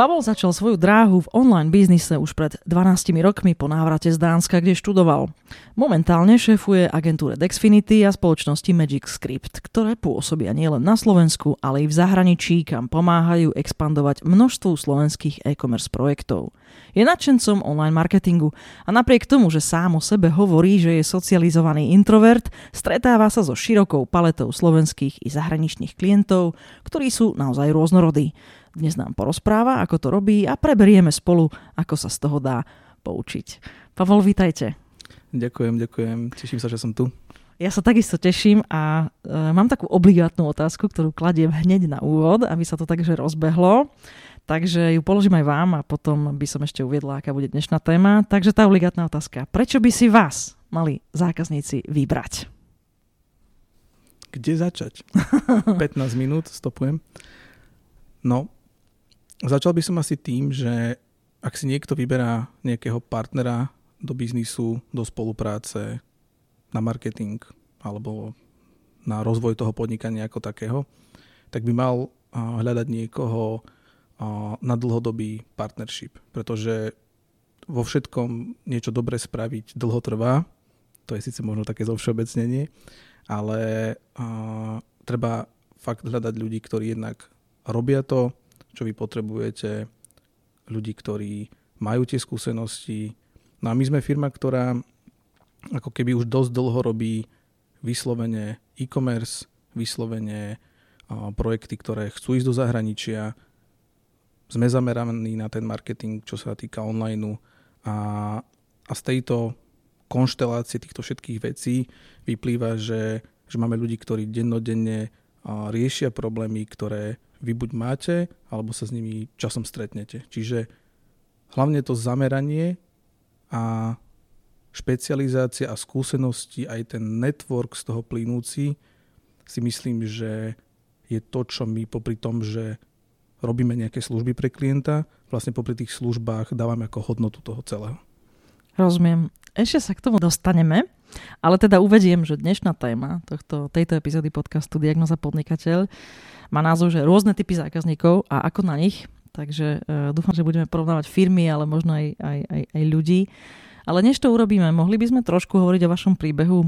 Pavol začal svoju dráhu v online biznise už pred 12 rokmi po návrate z Dánska, kde študoval. Momentálne šéfuje agentúre Dexfinity a spoločnosti Magic Script, ktoré pôsobia nielen na Slovensku, ale i v zahraničí, kam pomáhajú expandovať množstvu slovenských e-commerce projektov. Je nadšencom online marketingu a napriek tomu, že sám o sebe hovorí, že je socializovaný introvert, stretáva sa so širokou paletou slovenských i zahraničných klientov, ktorí sú naozaj rôznorodí. Dnes nám porozpráva, ako to robí a preberieme spolu, ako sa z toho dá poučiť. Pavol, vítajte. Ďakujem, ďakujem. Teším sa, že som tu. Ja sa takisto teším a e, mám takú obligátnu otázku, ktorú kladiem hneď na úvod, aby sa to takže rozbehlo. Takže ju položím aj vám a potom by som ešte uviedla, aká bude dnešná téma. Takže tá obligátna otázka. Prečo by si vás mali zákazníci vybrať? Kde začať? 15 minút, stopujem. No, Začal by som asi tým, že ak si niekto vyberá nejakého partnera do biznisu, do spolupráce, na marketing alebo na rozvoj toho podnikania ako takého, tak by mal hľadať niekoho na dlhodobý partnership, pretože vo všetkom niečo dobre spraviť dlho trvá, to je síce možno také zovšeobecnenie, ale treba fakt hľadať ľudí, ktorí jednak robia to, čo vy potrebujete, ľudí, ktorí majú tie skúsenosti. No a my sme firma, ktorá ako keby už dosť dlho robí vyslovene e-commerce, vyslovene projekty, ktoré chcú ísť do zahraničia. Sme zameraní na ten marketing, čo sa týka online a, a z tejto konštelácie týchto všetkých vecí vyplýva, že, že máme ľudí, ktorí dennodenne riešia problémy, ktoré vy buď máte, alebo sa s nimi časom stretnete. Čiže hlavne to zameranie a špecializácia a skúsenosti, aj ten network z toho plynúci, si myslím, že je to, čo my popri tom, že robíme nejaké služby pre klienta, vlastne popri tých službách dávame ako hodnotu toho celého. Rozumiem. Ešte sa k tomu dostaneme, ale teda uvediem, že dnešná téma tohto, tejto epizódy podcastu Diagnoza podnikateľ má názov, že rôzne typy zákazníkov a ako na nich. Takže uh, dúfam, že budeme porovnávať firmy, ale možno aj, aj, aj, aj ľudí. Ale než to urobíme, mohli by sme trošku hovoriť o vašom príbehu,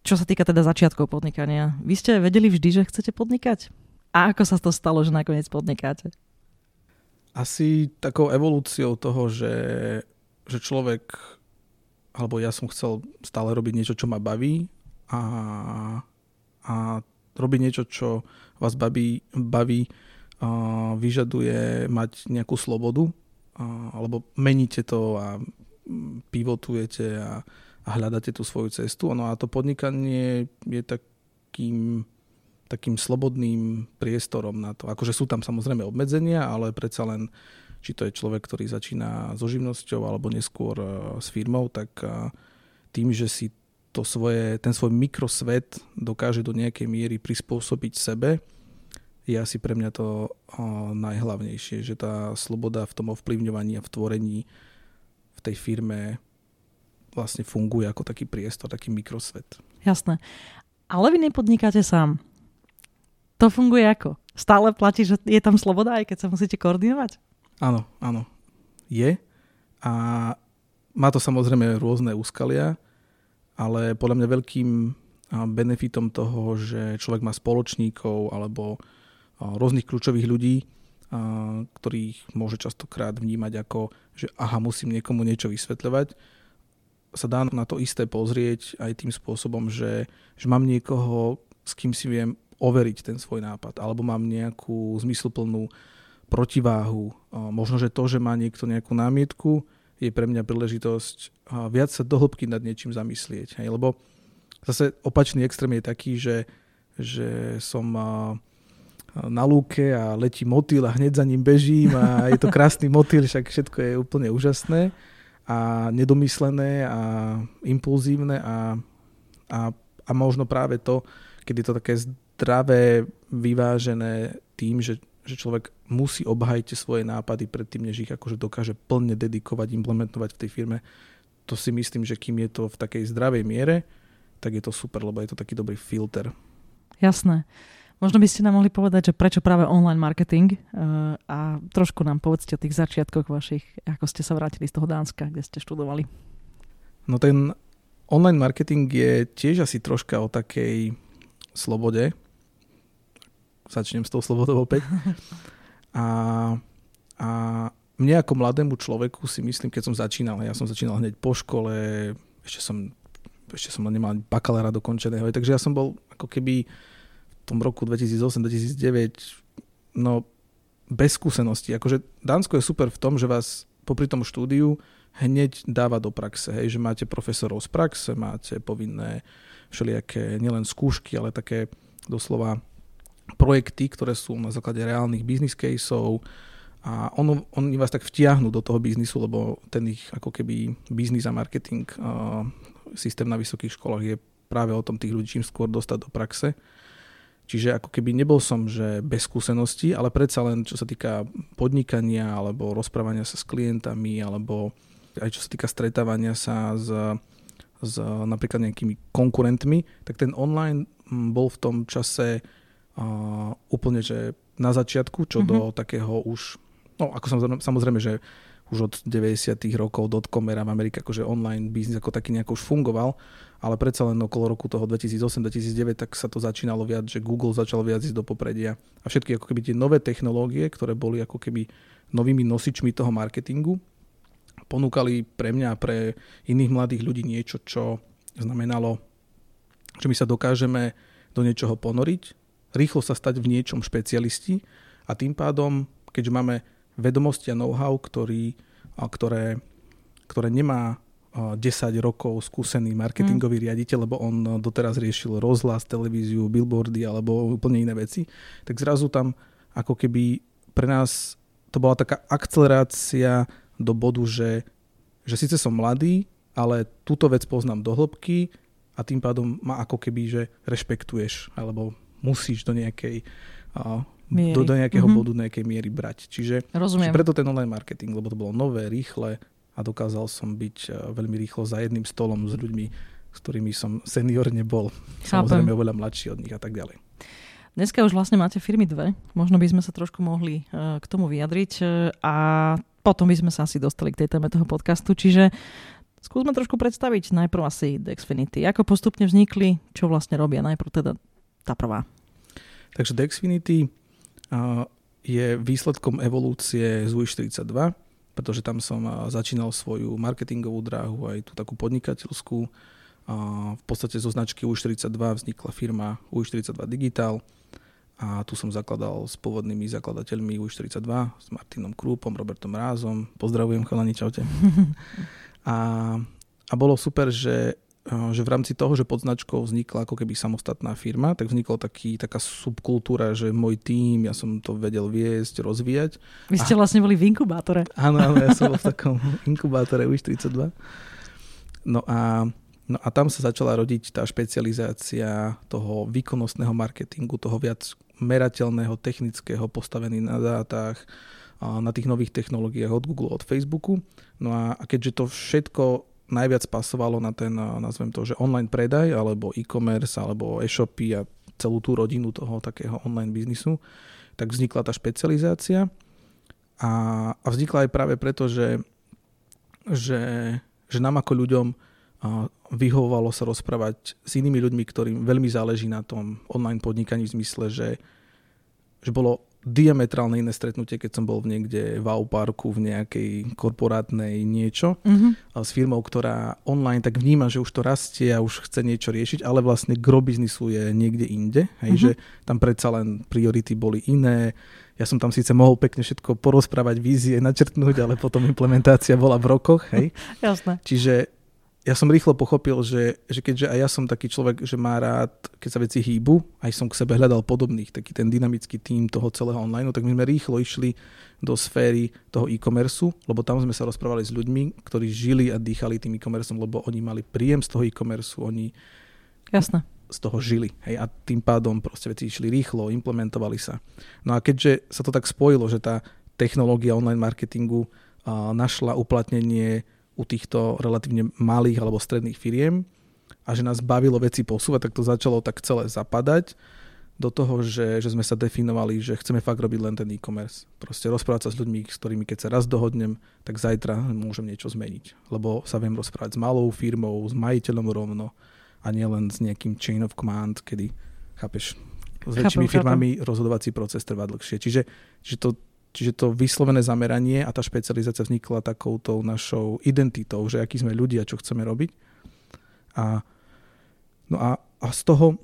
čo sa týka teda začiatkov podnikania. Vy ste vedeli vždy, že chcete podnikať? A ako sa to stalo, že nakoniec podnikáte? Asi takou evolúciou toho, že, že človek, alebo ja som chcel stále robiť niečo, čo ma baví a, a robiť niečo, čo vás baví, baví a vyžaduje mať nejakú slobodu, a, alebo meníte to a pivotujete a, a hľadáte tú svoju cestu. No a to podnikanie je takým, takým slobodným priestorom na to. Akože sú tam samozrejme obmedzenia, ale predsa len či to je človek, ktorý začína so živnosťou alebo neskôr s firmou, tak tým, že si to svoje, ten svoj mikrosvet dokáže do nejakej miery prispôsobiť sebe, je asi pre mňa to o, najhlavnejšie, že tá sloboda v tom ovplyvňovaní a v tvorení v tej firme vlastne funguje ako taký priestor, taký mikrosvet. Jasné. Ale vy nepodnikáte sám. To funguje ako? Stále platí, že je tam sloboda, aj keď sa musíte koordinovať? Áno, áno. Je. A má to samozrejme rôzne úskalia ale podľa mňa veľkým benefitom toho, že človek má spoločníkov alebo rôznych kľúčových ľudí, ktorých môže častokrát vnímať ako, že aha, musím niekomu niečo vysvetľovať, sa dá na to isté pozrieť aj tým spôsobom, že, že mám niekoho, s kým si viem overiť ten svoj nápad, alebo mám nejakú zmysluplnú protiváhu. Možno, že to, že má niekto nejakú námietku, je pre mňa príležitosť viac sa dohlbky nad niečím zamyslieť. Hej? Lebo zase opačný extrém je taký, že, že som na lúke a letí motýl a hneď za ním bežím a je to krásny motýl, však všetko je úplne úžasné a nedomyslené a impulzívne a, a, a možno práve to, keď je to také zdravé, vyvážené tým, že, že človek musí obhajiť svoje nápady predtým, než ich akože dokáže plne dedikovať, implementovať v tej firme. To si myslím, že kým je to v takej zdravej miere, tak je to super, lebo je to taký dobrý filter. Jasné. Možno by ste nám mohli povedať, že prečo práve online marketing uh, a trošku nám povedzte o tých začiatkoch vašich, ako ste sa vrátili z toho Dánska, kde ste študovali. No ten online marketing je tiež asi troška o takej slobode. Začnem s tou slobodou opäť. A, a mne ako mladému človeku si myslím, keď som začínal, ja som začínal hneď po škole, ešte som, ešte som nemal bakalára dokončeného, takže ja som bol ako keby tom roku 2008-2009 no bez skúsenosti. Akože Dánsko je super v tom, že vás popri tom štúdiu hneď dáva do praxe, hej, že máte profesorov z praxe, máte povinné všelijaké nielen skúšky, ale také doslova projekty, ktoré sú na základe reálnych business caseov a ono, oni vás tak vtiahnu do toho biznisu, lebo ten ich ako keby biznis a marketing uh, systém na vysokých školách je práve o tom tých ľudí čím skôr dostať do praxe. Čiže ako keby nebol som, že bez skúseností, ale predsa len čo sa týka podnikania alebo rozprávania sa s klientami alebo aj čo sa týka stretávania sa s, s napríklad nejakými konkurentmi, tak ten online bol v tom čase uh, úplne, že na začiatku, čo mm-hmm. do mhm. takého už, no ako samozrejme, samozrejme, že už od 90. rokov dotcom era v Amerike, akože online biznis ako taký nejako už fungoval, ale predsa len okolo roku toho 2008-2009 tak sa to začínalo viac, že Google začal viac ísť do popredia a všetky ako keby tie nové technológie, ktoré boli ako keby novými nosičmi toho marketingu, ponúkali pre mňa a pre iných mladých ľudí niečo, čo znamenalo, že my sa dokážeme do niečoho ponoriť, rýchlo sa stať v niečom špecialisti a tým pádom, keďže máme vedomosti a know-how, ktorý, ktoré, ktoré nemá 10 rokov skúsený marketingový mm. riaditeľ, lebo on doteraz riešil rozhlas, televíziu, billboardy alebo úplne iné veci, tak zrazu tam ako keby pre nás to bola taká akcelerácia do bodu, že, že síce som mladý, ale túto vec poznám do hĺbky a tým pádom ma ako keby, že rešpektuješ alebo musíš do nejakej uh, miery. Do, do nejakého mm-hmm. bodu, nejakej miery brať. Čiže, čiže preto ten online marketing, lebo to bolo nové, rýchle a dokázal som byť e, veľmi rýchlo za jedným stolom s ľuďmi, s ktorými som senior nebol. Chápem. Samozrejme oveľa mladší od nich a tak ďalej. Dneska už vlastne máte firmy dve. Možno by sme sa trošku mohli uh, k tomu vyjadriť uh, a potom by sme sa asi dostali k tej téme toho podcastu. Čiže skúsme trošku predstaviť najprv asi Dexfinity. Ako postupne vznikli, čo vlastne robia? Najprv teda tá prvá. Takže Dexfinity je výsledkom evolúcie z UI42, pretože tam som začínal svoju marketingovú dráhu, aj tú takú podnikateľskú. V podstate zo značky UI42 vznikla firma UI42 Digital a tu som zakladal s pôvodnými zakladateľmi UI42, s Martinom Krúpom, Robertom Rázom. Pozdravujem, chalani, čaute. A, a bolo super, že že v rámci toho, že pod značkou vznikla ako keby samostatná firma, tak vznikla taký, taká subkultúra, že môj tým, ja som to vedel viesť, rozvíjať. Vy ste a... vlastne boli v inkubátore. Áno, áno, ja som bol v takom inkubátore už 32. No a, no a tam sa začala rodiť tá špecializácia toho výkonnostného marketingu, toho viac merateľného, technického, postavený na dátach, na tých nových technológiách od Google, od Facebooku. No a keďže to všetko najviac pasovalo na ten, nazvem to, že online predaj, alebo e-commerce, alebo e-shopy a celú tú rodinu toho takého online biznisu, tak vznikla tá špecializácia. A, a vznikla aj práve preto, že, že, že nám ako ľuďom vyhovovalo sa rozprávať s inými ľuďmi, ktorým veľmi záleží na tom online podnikaní v zmysle, že, že bolo diametrálne iné stretnutie, keď som bol v niekde v parku, v nejakej korporátnej niečo mm-hmm. s firmou, ktorá online tak vníma, že už to rastie a už chce niečo riešiť, ale vlastne gro biznisu je niekde inde, hej, mm-hmm. že tam predsa len priority boli iné. Ja som tam síce mohol pekne všetko porozprávať, vízie, načrtnúť, ale potom implementácia bola v rokoch. Hej. Jasné. Čiže ja som rýchlo pochopil, že, že keďže aj ja som taký človek, že má rád, keď sa veci hýbu, aj som k sebe hľadal podobných, taký ten dynamický tým toho celého online, tak my sme rýchlo išli do sféry toho e-commerce, lebo tam sme sa rozprávali s ľuďmi, ktorí žili a dýchali tým e-commerce, lebo oni mali príjem z toho e-commerce, oni Jasné. z toho žili. Hej, a tým pádom proste veci išli rýchlo, implementovali sa. No a keďže sa to tak spojilo, že tá technológia online marketingu našla uplatnenie u týchto relatívne malých alebo stredných firiem a že nás bavilo veci posúvať, tak to začalo tak celé zapadať do toho, že, že sme sa definovali, že chceme fakt robiť len ten e-commerce. Proste rozprávať sa s ľuďmi, s ktorými keď sa raz dohodnem, tak zajtra môžem niečo zmeniť. Lebo sa viem rozprávať s malou firmou, s majiteľom rovno a nielen s nejakým chain of command, kedy, chápeš, s väčšími firmami chápem. rozhodovací proces trvá dlhšie. Čiže, čiže to Čiže to vyslovené zameranie a tá špecializácia vznikla takouto našou identitou, že akí sme ľudia, čo chceme robiť. A, no a, a z toho,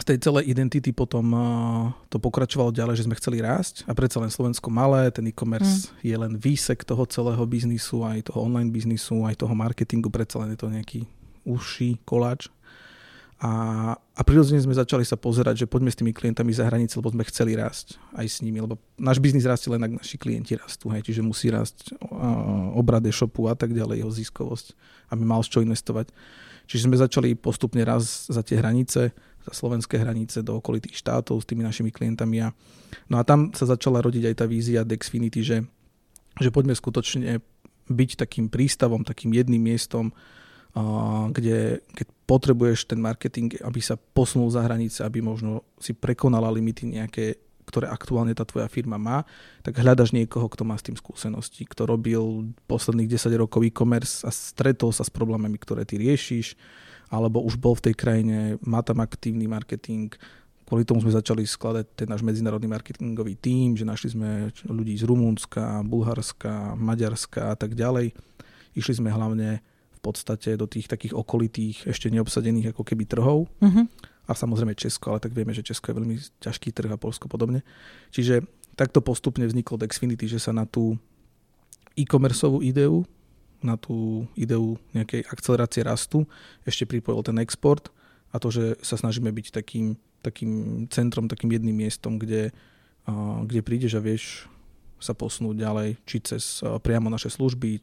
z tej celej identity potom uh, to pokračovalo ďalej, že sme chceli rásť a predsa len Slovensko malé, ten e-commerce mm. je len výsek toho celého biznisu, aj toho online biznisu, aj toho marketingu, predsa len je to nejaký užší koláč. A, a prirodzene sme začali sa pozerať, že poďme s tými klientami za hranice, lebo sme chceli rásť aj s nimi, lebo náš biznis rastie len ak naši klienti rastú, hej, čiže musí rásť obrad e-shopu a tak ďalej, jeho ziskovosť, aby mal z čo investovať. Čiže sme začali postupne raz za tie hranice, za slovenské hranice do okolitých štátov s tými našimi klientami. A, no a tam sa začala rodiť aj tá vízia Dexfinity, že, že poďme skutočne byť takým prístavom, takým jedným miestom, kde keď potrebuješ ten marketing, aby sa posunul za hranice, aby možno si prekonala limity nejaké, ktoré aktuálne tá tvoja firma má, tak hľadaš niekoho, kto má s tým skúsenosti, kto robil posledných 10 rokov e-commerce a stretol sa s problémami, ktoré ty riešiš, alebo už bol v tej krajine, má tam aktívny marketing, kvôli tomu sme začali skladať ten náš medzinárodný marketingový tím, že našli sme ľudí z Rumúnska, Bulharska, Maďarska a tak ďalej. Išli sme hlavne podstate do tých takých okolitých, ešte neobsadených ako keby trhov. Uh-huh. A samozrejme Česko, ale tak vieme, že Česko je veľmi ťažký trh a Polsko podobne. Čiže takto postupne vzniklo Dexfinity, že sa na tú e-commerceovú ideu, na tú ideu nejakej akcelerácie rastu ešte pripojil ten export a to, že sa snažíme byť takým, takým centrom, takým jedným miestom, kde, kde prídeš a vieš sa posunúť ďalej, či cez priamo naše služby,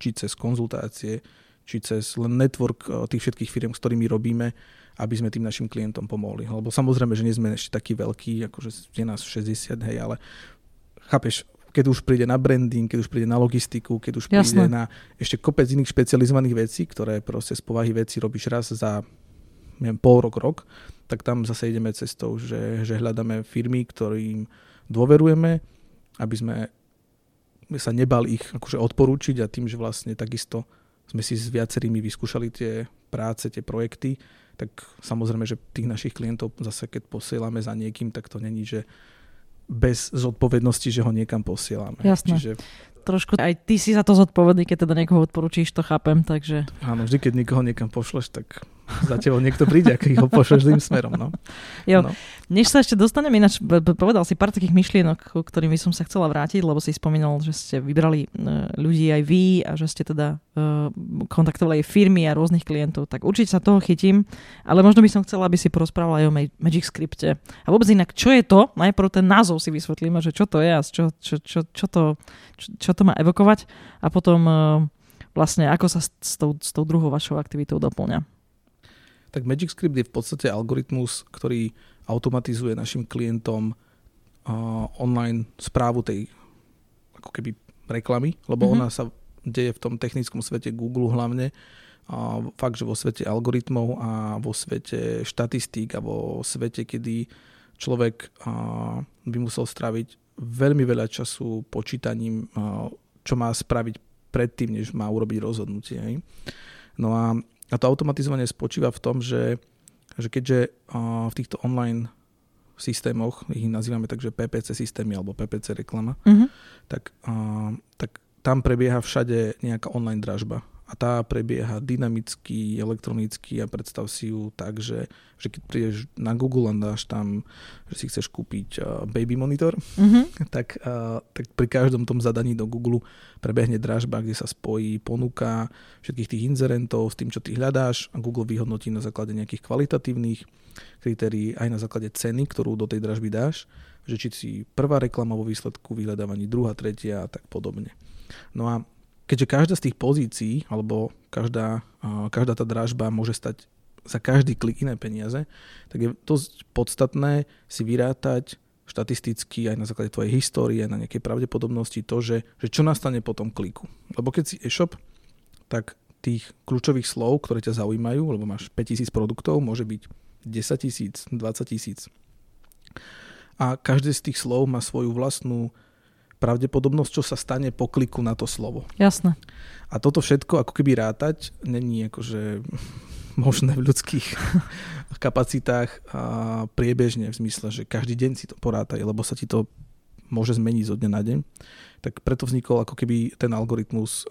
či cez konzultácie, či cez len network eh, tých všetkých firm, s ktorými robíme, aby sme tým našim klientom pomohli. Lebo samozrejme, že nie sme ešte takí veľkí, akože je nás 60, hej, ale chápeš, keď už príde na branding, keď už príde na logistiku, keď už príde Jasne. na ešte kopec iných špecializovaných vecí, ktoré proste z povahy veci robíš raz za neviem, pol rok, rok, tak tam zase ideme cestou, že, že hľadáme firmy, ktorým dôverujeme, aby sme sa nebal ich akože odporúčiť a tým, že vlastne takisto sme si s viacerými vyskúšali tie práce, tie projekty, tak samozrejme, že tých našich klientov zase keď posielame za niekým, tak to není, že bez zodpovednosti, že ho niekam posielame. Jasné. Čiže trošku aj ty si za to zodpovedný, keď teda niekoho odporučíš, to chápem, takže... Áno, vždy, keď niekoho niekam pošleš, tak za tebou niekto príde, ak ho pošleš zlým smerom. No. Jo. No. Než sa ešte dostaneme, ináč povedal si pár takých myšlienok, ktorým by som sa chcela vrátiť, lebo si spomínal, že ste vybrali e, ľudí aj vy a že ste teda uh, kontaktovali aj firmy a rôznych klientov, tak určite sa toho chytím, ale možno by som chcela, aby si porozprával aj o Magic Scripte. A vôbec inak, čo je to? Najprv ten názov si vysvetlíme, že čo to je a čo, čo, čo, čo, to, čo, čo to má evokovať a potom uh, vlastne ako sa s, tou, s tou druhou vašou aktivitou doplňa tak Magic Script je v podstate algoritmus, ktorý automatizuje našim klientom uh, online správu tej ako keby reklamy, lebo mm-hmm. ona sa deje v tom technickom svete Google hlavne, a fakt, že vo svete algoritmov a vo svete štatistík a vo svete, kedy človek by musel stráviť veľmi veľa času počítaním, čo má spraviť predtým, než má urobiť rozhodnutie. No a a to automatizovanie spočíva v tom, že, že keďže v týchto online systémoch, ich nazývame takže PPC systémy alebo PPC reklama, uh-huh. tak, tak tam prebieha všade nejaká online dražba. A tá prebieha dynamicky, elektronicky a predstav si ju tak, že, že keď prídeš na Google a dáš tam, že si chceš kúpiť uh, baby monitor, mm-hmm. tak, uh, tak pri každom tom zadaní do Google prebehne dražba, kde sa spojí ponuka všetkých tých inzerentov s tým, čo ty hľadáš a Google vyhodnotí na základe nejakých kvalitatívnych kritérií aj na základe ceny, ktorú do tej dražby dáš, že či si prvá reklama vo výsledku vyhľadávaní, druhá, tretia a tak podobne. No a keďže každá z tých pozícií, alebo každá, každá tá dražba môže stať za každý klik iné peniaze, tak je dosť podstatné si vyrátať štatisticky aj na základe tvojej histórie, na nejakej pravdepodobnosti to, že, že čo nastane po tom kliku. Lebo keď si e-shop, tak tých kľúčových slov, ktoré ťa zaujímajú, lebo máš 5000 produktov, môže byť 10 tisíc, 20 tisíc. A každé z tých slov má svoju vlastnú pravdepodobnosť, čo sa stane po kliku na to slovo. Jasné. A toto všetko ako keby rátať není akože možné v ľudských kapacitách a priebežne v zmysle, že každý deň si to porátaj, lebo sa ti to môže zmeniť zo dňa na deň. Tak preto vznikol ako keby ten algoritmus,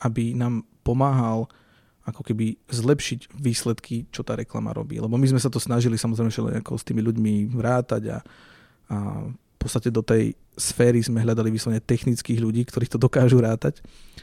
aby nám pomáhal ako keby zlepšiť výsledky, čo tá reklama robí. Lebo my sme sa to snažili samozrejme s tými ľuďmi vrátať a, a v podstate do tej sféry sme hľadali vyslovene technických ľudí, ktorí to dokážu rátať.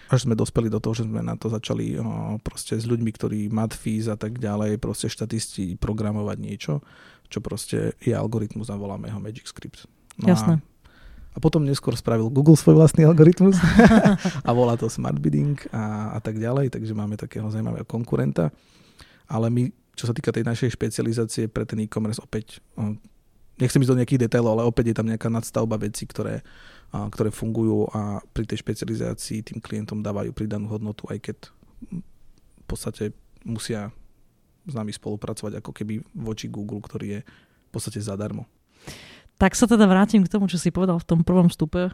Až sme dospeli do toho, že sme na to začali o, proste s ľuďmi, ktorí matfís a tak ďalej, proste štatisti programovať niečo, čo proste je algoritmus a voláme ho Magic Script. No Jasné. A, a potom neskôr spravil Google svoj vlastný algoritmus a volá to Smart Bidding a, a tak ďalej, takže máme takého zaujímavého konkurenta. Ale my, čo sa týka tej našej špecializácie pre ten e-commerce, opäť nechcem ísť do nejakých detailov, ale opäť je tam nejaká nadstavba veci, ktoré, ktoré fungujú a pri tej špecializácii tým klientom dávajú pridanú hodnotu, aj keď v podstate musia s nami spolupracovať ako keby voči Google, ktorý je v podstate zadarmo. Tak sa teda vrátim k tomu, čo si povedal v tom prvom stupe uh,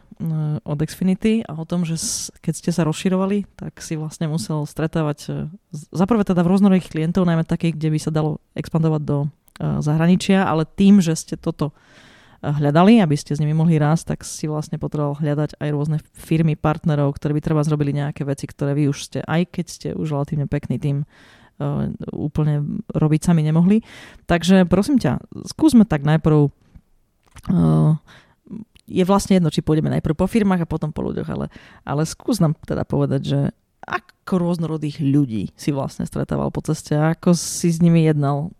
od Xfinity a o tom, že keď ste sa rozširovali, tak si vlastne musel stretávať uh, zaprvé teda v rôznorodých klientov, najmä takých, kde by sa dalo expandovať do zahraničia, ale tým, že ste toto eh, hľadali, aby ste s nimi mohli rásť, tak si vlastne potreboval hľadať aj rôzne firmy, partnerov, ktorí by treba zrobili nejaké veci, ktoré vy už ste, aj keď ste už relatívne pekný tým, uh, úplne robiť sami nemohli. Takže prosím ťa, skúsme tak najprv je vlastne jedno, či pôjdeme najprv po firmách a potom po ľuďoch, ale, ale skús nám teda povedať, že ako rôznorodých ľudí si vlastne stretával po ceste, ako si s nimi jednal,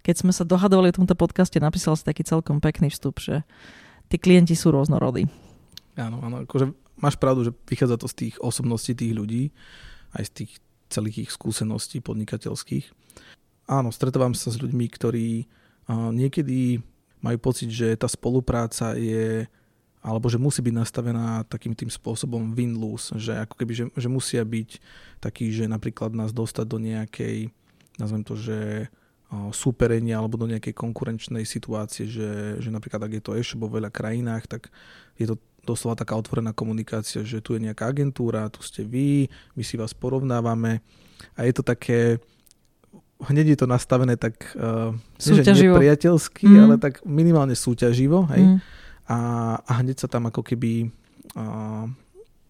keď sme sa dohadovali v tomto podcaste, napísal si taký celkom pekný vstup, že tí klienti sú rôznorodí. Áno, áno, akože máš pravdu, že vychádza to z tých osobností tých ľudí, aj z tých celých ich skúseností podnikateľských. Áno, stretávam sa s ľuďmi, ktorí niekedy majú pocit, že tá spolupráca je alebo že musí byť nastavená takým tým spôsobom win-lose, že ako keby, že, že musia byť taký, že napríklad nás dostať do nejakej, nazvem to, že súperenia alebo do nejakej konkurenčnej situácie, že, že napríklad ak je to e-shop vo veľa krajinách, tak je to doslova taká otvorená komunikácia, že tu je nejaká agentúra, tu ste vy, my si vás porovnávame a je to také, hneď je to nastavené tak, uh, nie priateľsky, mm. ale tak minimálne súťaživo, hej? Mm. A, a hneď sa tam ako keby uh,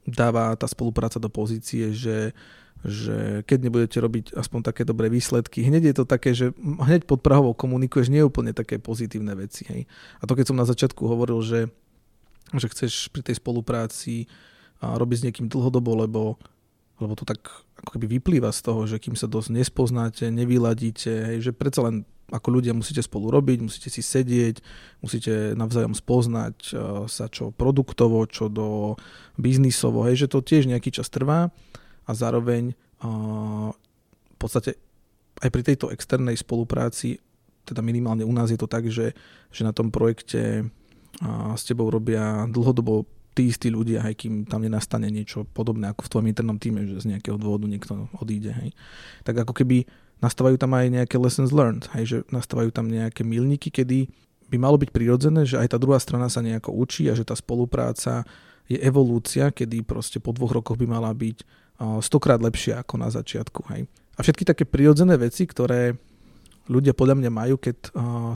dáva tá spolupráca do pozície, že že keď nebudete robiť aspoň také dobré výsledky, hneď je to také, že hneď pod Prahovou komunikuješ nie úplne také pozitívne veci. Hej. A to keď som na začiatku hovoril, že, že chceš pri tej spolupráci robiť s niekým dlhodobo, lebo, lebo to tak ako keby vyplýva z toho, že kým sa dosť nespoznáte, nevyladíte, hej, že predsa len ako ľudia musíte spolu robiť, musíte si sedieť, musíte navzájom spoznať sa čo produktovo, čo do biznisovo, hej, že to tiež nejaký čas trvá a zároveň v podstate aj pri tejto externej spolupráci, teda minimálne u nás je to tak, že, že na tom projekte s tebou robia dlhodobo tí istí ľudia, aj kým tam nenastane niečo podobné ako v tvojom internom týme, že z nejakého dôvodu niekto odíde. Hej. Tak ako keby nastávajú tam aj nejaké lessons learned, hej, že nastávajú tam nejaké milníky, kedy by malo byť prirodzené, že aj tá druhá strana sa nejako učí a že tá spolupráca je evolúcia, kedy proste po dvoch rokoch by mala byť stokrát lepšia ako na začiatku. Hej. A všetky také prirodzené veci, ktoré ľudia podľa mňa majú, keď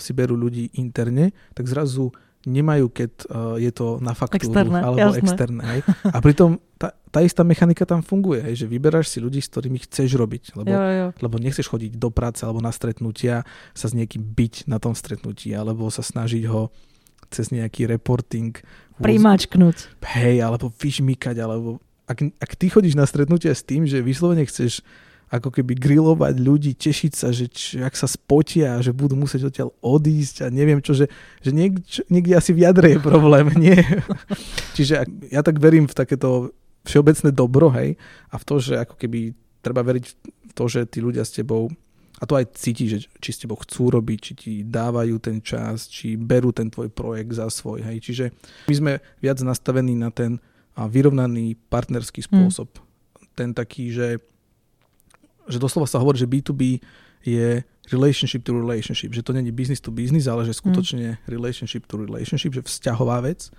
si berú ľudí interne, tak zrazu nemajú, keď je to na faktúru Externé, alebo jasné. externé. Hej. A pritom tá, tá istá mechanika tam funguje, hej, že vyberáš si ľudí, s ktorými chceš robiť, lebo, Jo, jo. lebo nechceš chodiť do práce alebo na stretnutia, sa s niekým byť na tom stretnutí, alebo sa snažiť ho cez nejaký reporting Primačknúť. hej, alebo vyžmykať, alebo ak, ak ty chodíš na stretnutia s tým, že vyslovene chceš ako keby grilovať ľudí, tešiť sa, že č, ak sa spotia, že budú musieť odtiaľ odísť a neviem čo, že, že niek, čo, niekde asi v jadre je problém, nie? Čiže ak, ja tak verím v takéto všeobecné dobro, hej, a v to, že ako keby treba veriť v to, že tí ľudia s tebou a to aj cíti, že či s tebou chcú robiť, či ti dávajú ten čas, či berú ten tvoj projekt za svoj. Hej. Čiže my sme viac nastavení na ten a, vyrovnaný partnerský spôsob. Mm. Ten taký, že, že doslova sa hovorí, že B2B je relationship to relationship, že to není business to business, ale že skutočne relationship to relationship, že vzťahová vec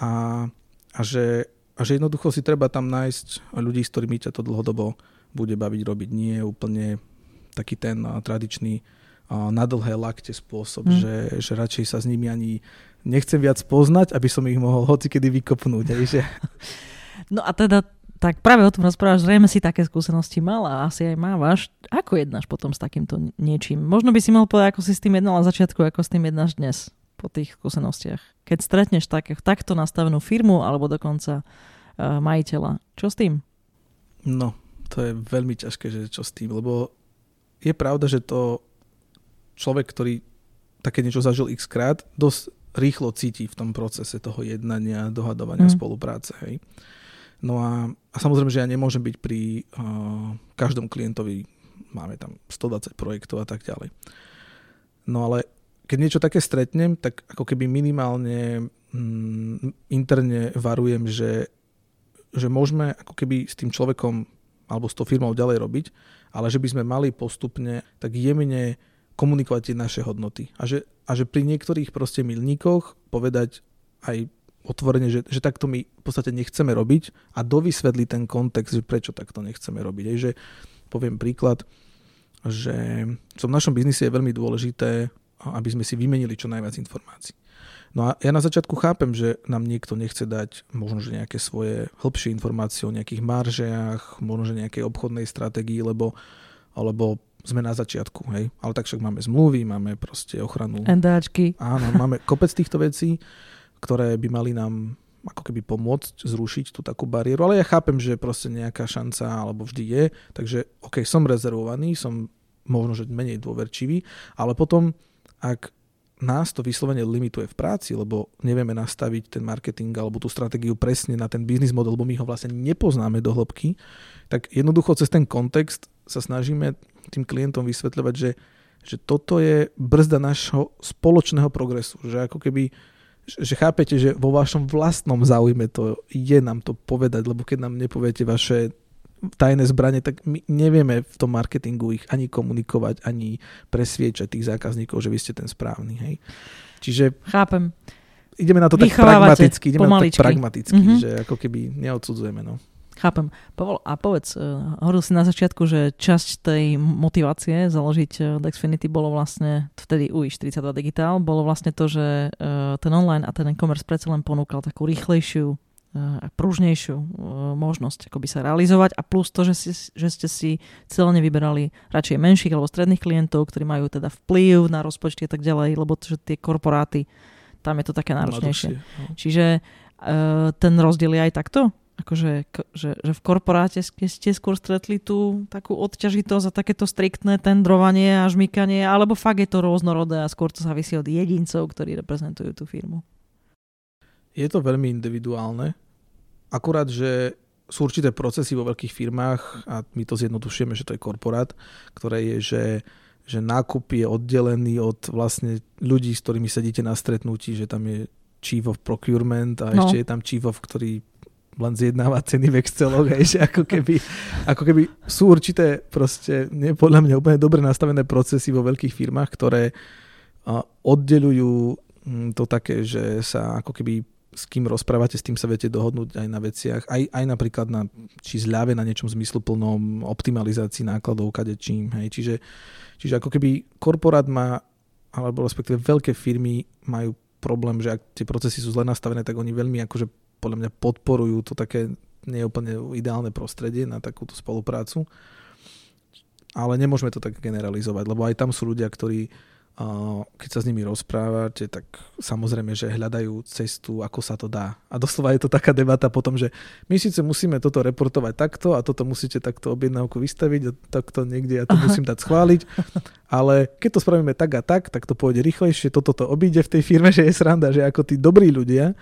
a, a, že, a že jednoducho si treba tam nájsť ľudí, s ktorými ťa to dlhodobo bude baviť robiť. Nie je úplne taký ten tradičný na dlhé lakte spôsob, Mm. mm. že, že radšej sa s nimi ani nechcem viac poznať, aby som ich mohol hocikedy vykopnúť. Hej, že, No a teda, tak práve o tom rozprávaš, zrejme si také skúsenosti mal a asi aj mávaš. Ako jednáš potom s takýmto niečím? Možno by si mohol povedať, ako si s tým jednal na začiatku, ako s tým jednáš dnes po tých skúsenostiach. Keď stretneš také, takto nastavenú firmu alebo dokonca uh, majiteľa, čo s tým? no, to je veľmi ťažké, že čo s tým, lebo je pravda, že to človek, ktorý také niečo zažil x krát, dosť rýchlo cíti v tom procese toho jednania, dohadovania, Mm. spolupráce. Hej. No a, a samozrejme, že ja nemôžem byť pri uh, každom klientovi, máme tam 120 projektov a tak ďalej. No ale keď niečo také stretnem, tak ako keby minimálne mm, interne varujem, že, že môžeme ako keby s tým človekom alebo s tou firmou ďalej robiť, ale že by sme mali postupne tak jemne komunikovať tie naše hodnoty. A že, a že pri niektorých proste milníkoch povedať aj otvorene, že, že takto my v podstate nechceme robiť a dovysvetliť ten kontext, že prečo takto nechceme robiť. Aj, že poviem príklad, že v našom biznise je veľmi dôležité, aby sme si vymenili čo najviac informácií. No a ja na začiatku chápem, že nám niekto nechce dať možno, že nejaké svoje hĺbšie informácie o nejakých maržiach, možno, že nejakej obchodnej stratégii, lebo, lebo sme na začiatku, hej. Ale tak však máme zmluvy, máme proste ochranu. NDAčky. Áno, máme kopec týchto vecí, ktoré by mali nám ako keby pomôcť zrušiť tú takú bariéru, ale ja chápem, že proste nejaká šanca alebo vždy je, takže OK, som rezervovaný, som možno, že menej dôverčivý, ale potom, ak nás to vyslovene limituje v práci, lebo nevieme nastaviť ten marketing alebo tú stratégiu presne na ten biznis model, lebo my ho vlastne nepoznáme do hĺbky, tak jednoducho cez ten kontext sa snažíme tým klientom vysvetľovať, že, že toto je brzda nášho spoločného progresu, že ako keby že chápete, že vo vašom vlastnom záujme to je nám to povedať, lebo keď nám nepoviete vaše tajné zbranie, tak my nevieme v tom marketingu ich ani komunikovať, ani presviečať tých zákazníkov, že vy ste ten správny. Hej. Čiže Chápem. ideme na to tak pragmaticky, ideme na to pomaličky. tak pragmaticky, Mhm. že ako keby neodsudzujeme. No. Chápem. Pavol, a povedz, uh, hovoril si na začiatku, že časť tej motivácie založiť uh, Dexfinity bolo vlastne, vtedy UI42 Digital, bolo vlastne to, že uh, ten online a ten e-commerce predsa len ponúkal takú rýchlejšiu a pružnejšiu možnosť akoby sa realizovať a plus to, že, si, že ste si celne vyberali radšej menších alebo stredných klientov, ktorí majú teda vplyv na rozpočty a tak ďalej, lebo to, že tie korporáty, tam je to také náročnejšie. No. Čiže ten rozdiel je aj takto? Akože, že, že v korporáte ste, skôr stretli tú takú odťažitosť a takéto striktné tendrovanie a žmykanie, alebo fakt je to rôznorodé a skôr to závisí od jedincov, ktorí reprezentujú tú firmu. Je to veľmi individuálne. Akurát, že sú určité procesy vo veľkých firmách a my to zjednodušujeme, že to je korporát, ktoré je, že, že nákup je oddelený od vlastne ľudí, s ktorými sedíte na stretnutí, že tam je chief of procurement a no. ešte je tam chief of, ktorý len zjednáva ceny v Exceloch, hej, že ako keby, ako keby sú určité proste, nie podľa mňa úplne dobre nastavené procesy vo veľkých firmách, ktoré a, oddelujú mm, to také, že sa ako keby s kým rozprávate, s tým sa viete dohodnúť aj na veciach, aj, aj napríklad na či zľave na niečom zmysluplnom, optimalizácii nákladov, kadečím, hej, čiže, čiže ako keby korporát má, alebo respektíve veľké firmy majú problém, že ak tie procesy sú zle nastavené, tak oni veľmi akože podľa mňa podporujú to také nie úplne ideálne prostredie na takúto spoluprácu. Ale nemôžeme to tak generalizovať, lebo aj tam sú ľudia, ktorí keď sa s nimi rozprávate, tak samozrejme, že hľadajú cestu, ako sa to dá. A doslova je to taká debata potom, že my síce musíme toto reportovať takto a toto musíte takto objednávku vystaviť a takto niekde ja to Aha. musím dať schváliť, ale keď to spravíme tak a tak, tak to pôjde rýchlejšie, toto to obíde v tej firme, že je sranda, že ako tí dobrí ľudia